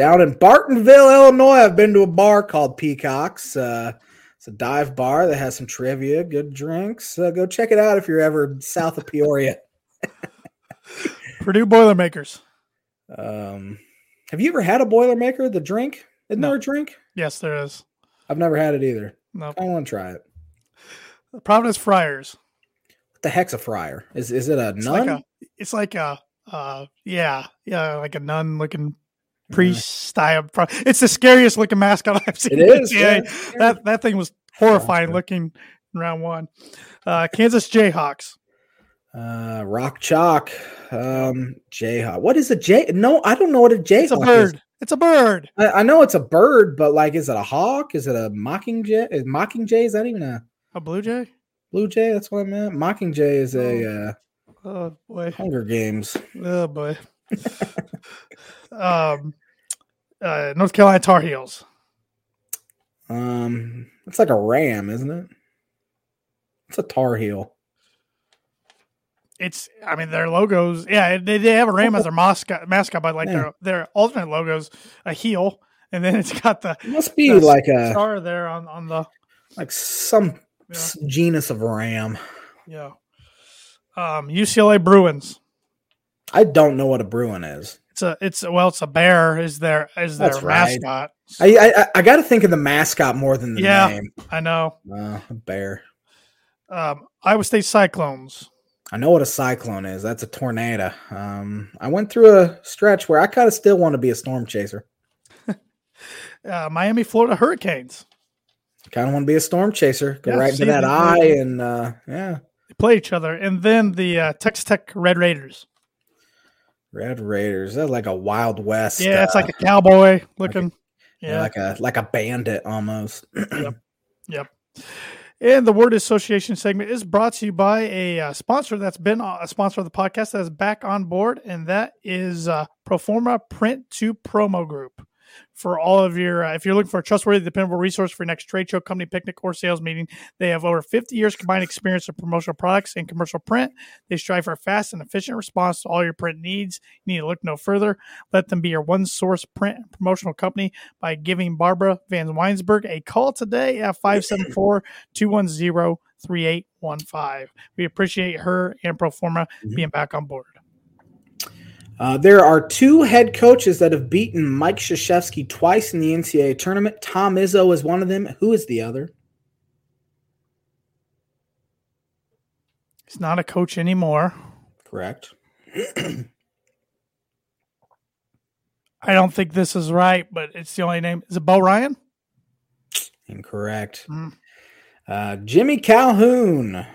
[SPEAKER 2] down in Bartonville, Illinois. I've been to a bar called Peacocks. Uh, it's a dive bar that has some trivia, good drinks. Uh, go check it out if you're ever south of Peoria. [laughs]
[SPEAKER 1] Purdue Boilermakers.
[SPEAKER 2] Um, have you ever had a Boilermaker? The drink? Isn't
[SPEAKER 1] No.
[SPEAKER 2] there a drink?
[SPEAKER 1] Yes, there is.
[SPEAKER 2] I've never had it either.
[SPEAKER 1] No,
[SPEAKER 2] I want to try it.
[SPEAKER 1] Providence Friars.
[SPEAKER 2] What the heck's a friar? Is is it a
[SPEAKER 1] It's
[SPEAKER 2] nun?
[SPEAKER 1] like a. It's like a. Uh, yeah, yeah, like a nun looking priest style. Pro- It's the scariest looking mascot [laughs] I've seen.
[SPEAKER 2] it is. Yeah.
[SPEAKER 1] That that thing was horrifying looking in round one. Uh, Kansas Jayhawks.
[SPEAKER 2] Uh, rock chalk. Um, jayhawk. What is a jay? No, I don't know what a jayhawk
[SPEAKER 1] It's a
[SPEAKER 2] is.
[SPEAKER 1] bird. It's a bird.
[SPEAKER 2] I, I know it's a bird, but like, is it a hawk? Is it a mockingjay? Is mockingjay? Is that even a
[SPEAKER 1] A blue jay.
[SPEAKER 2] blue jay? That's what I meant. Mockingjay is a uh,
[SPEAKER 1] Oh boy.
[SPEAKER 2] Hunger Games.
[SPEAKER 1] Oh boy. [laughs] um, uh, North Carolina Tar Heels.
[SPEAKER 2] Um, it's like a ram, isn't it? It's a Tar Heel.
[SPEAKER 1] It's. I mean, their logos. Yeah, they, they have a ram as their mascot. Mascot, but like
[SPEAKER 2] Yeah.
[SPEAKER 1] their their alternate logos, a heel, and then it's got the
[SPEAKER 2] It must be
[SPEAKER 1] That's-
[SPEAKER 2] like a
[SPEAKER 1] star there on on the
[SPEAKER 2] like some
[SPEAKER 1] Yeah.
[SPEAKER 2] genus of ram.
[SPEAKER 1] yeah. Um, UCLA Bruins.
[SPEAKER 2] I don't know what a Bruin is.
[SPEAKER 1] It's a it's well, it's a bear. Is their is their
[SPEAKER 2] That's right.
[SPEAKER 1] mascot?
[SPEAKER 2] I I, I got to think of the mascot more than the
[SPEAKER 1] Yeah.
[SPEAKER 2] name.
[SPEAKER 1] I know.
[SPEAKER 2] Uh, a bear.
[SPEAKER 1] Um, Iowa State Cyclones.
[SPEAKER 2] I know what a cyclone is. That's a tornado. Um, I went through a stretch where I kind of still want to be a storm chaser. [laughs]
[SPEAKER 1] Uh, Miami Florida Hurricanes.
[SPEAKER 2] Kind of want to be a storm chaser. Go
[SPEAKER 1] Yeah,
[SPEAKER 2] right into that eye and uh, yeah,
[SPEAKER 1] They play each other, and then the uh, Texas Tech Red Raiders.
[SPEAKER 2] Red Raiders. They're like a Wild West.
[SPEAKER 1] Yeah, it's
[SPEAKER 2] uh,
[SPEAKER 1] like a cowboy looking.
[SPEAKER 2] yeah,
[SPEAKER 1] Yeah.
[SPEAKER 2] like a like a bandit almost. [clears throat]
[SPEAKER 1] Yep. And the word association segment is brought to you by a uh, sponsor that's been a sponsor of the podcast that is back on board, and that is uh, Proforma Print to Promo Group. For all of your, uh, if you're looking for a trustworthy, dependable resource for your next trade show, company picnic, or sales meeting, they have over 50 years combined experience of promotional products and commercial print. They strive for a fast and efficient response to all your print needs. You need to look no further. Let them be your one source print and promotional company by giving Barbara Van Weinsberg a call today at 574 210 3815. We appreciate her and Proforma
[SPEAKER 2] Mhm.
[SPEAKER 1] being back on board.
[SPEAKER 2] Uh, there are two head coaches that have beaten Mike Krzyzewski twice in the NCAA tournament. Tom Izzo is one of them. Who is the other?
[SPEAKER 1] He's not a coach anymore.
[SPEAKER 2] Correct. [clears throat]
[SPEAKER 1] I don't think this is right, but it's the only name. Is it Bo Ryan?
[SPEAKER 2] Incorrect.
[SPEAKER 1] Mm.
[SPEAKER 2] Uh, Jimmy Calhoun,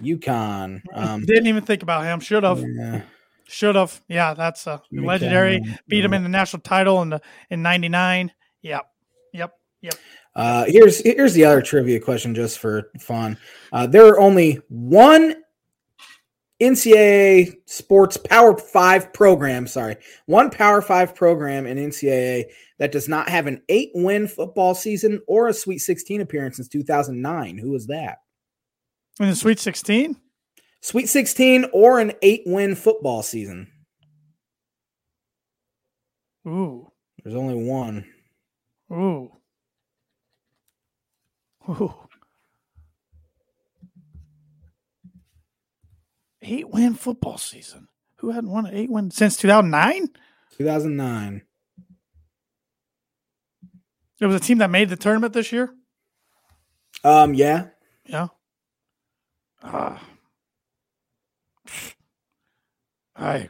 [SPEAKER 2] UConn. [laughs] Um,
[SPEAKER 1] Didn't even think about him. Should have.
[SPEAKER 2] yeah.
[SPEAKER 1] Should have. Yeah, that's a legendary. Beat him in the national title in the in '99. Yep. Yep. Yep.
[SPEAKER 2] Uh, here's here's the other trivia question just for fun. Uh, there are only one NCAA sports Power Five program. Sorry, one Power Five program in NCAA that does not have an eight win football season or a Sweet 16 appearance since 2009. Who is that?
[SPEAKER 1] In the Sweet 16?
[SPEAKER 2] Sweet 16 or an eight win football season.
[SPEAKER 1] Ooh.
[SPEAKER 2] There's only one.
[SPEAKER 1] Ooh. Ooh. Eight win football season. Who hadn't won an eight win since 2009?
[SPEAKER 2] 2009.
[SPEAKER 1] It was a team that made the tournament this year.
[SPEAKER 2] Um, yeah.
[SPEAKER 1] Yeah. Uh, I.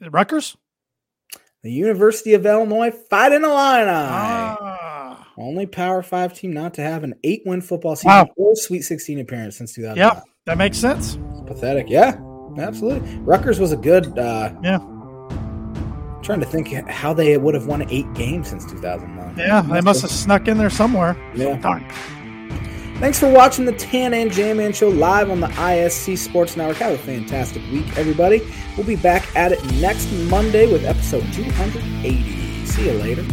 [SPEAKER 1] Rutgers?
[SPEAKER 2] The University of Illinois Fighting Illini.
[SPEAKER 1] Ah.
[SPEAKER 2] Only Power Five team not to have an eight win football season
[SPEAKER 1] Wow.
[SPEAKER 2] or Sweet 16 appearance since 2000.
[SPEAKER 1] Yep. That makes sense.
[SPEAKER 2] Pathetic. Yeah, absolutely. Rutgers was a good. Uh,
[SPEAKER 1] Yeah.
[SPEAKER 2] trying to think how they would have won eight games since 2009.
[SPEAKER 1] Yeah. They must have snuck in there somewhere.
[SPEAKER 2] Yeah.
[SPEAKER 1] Darn.
[SPEAKER 2] Thanks for watching the Tan and J-Man Show live on the ISC Sports Network. Have a fantastic week, everybody. We'll be back at it next Monday with episode 280. See you later.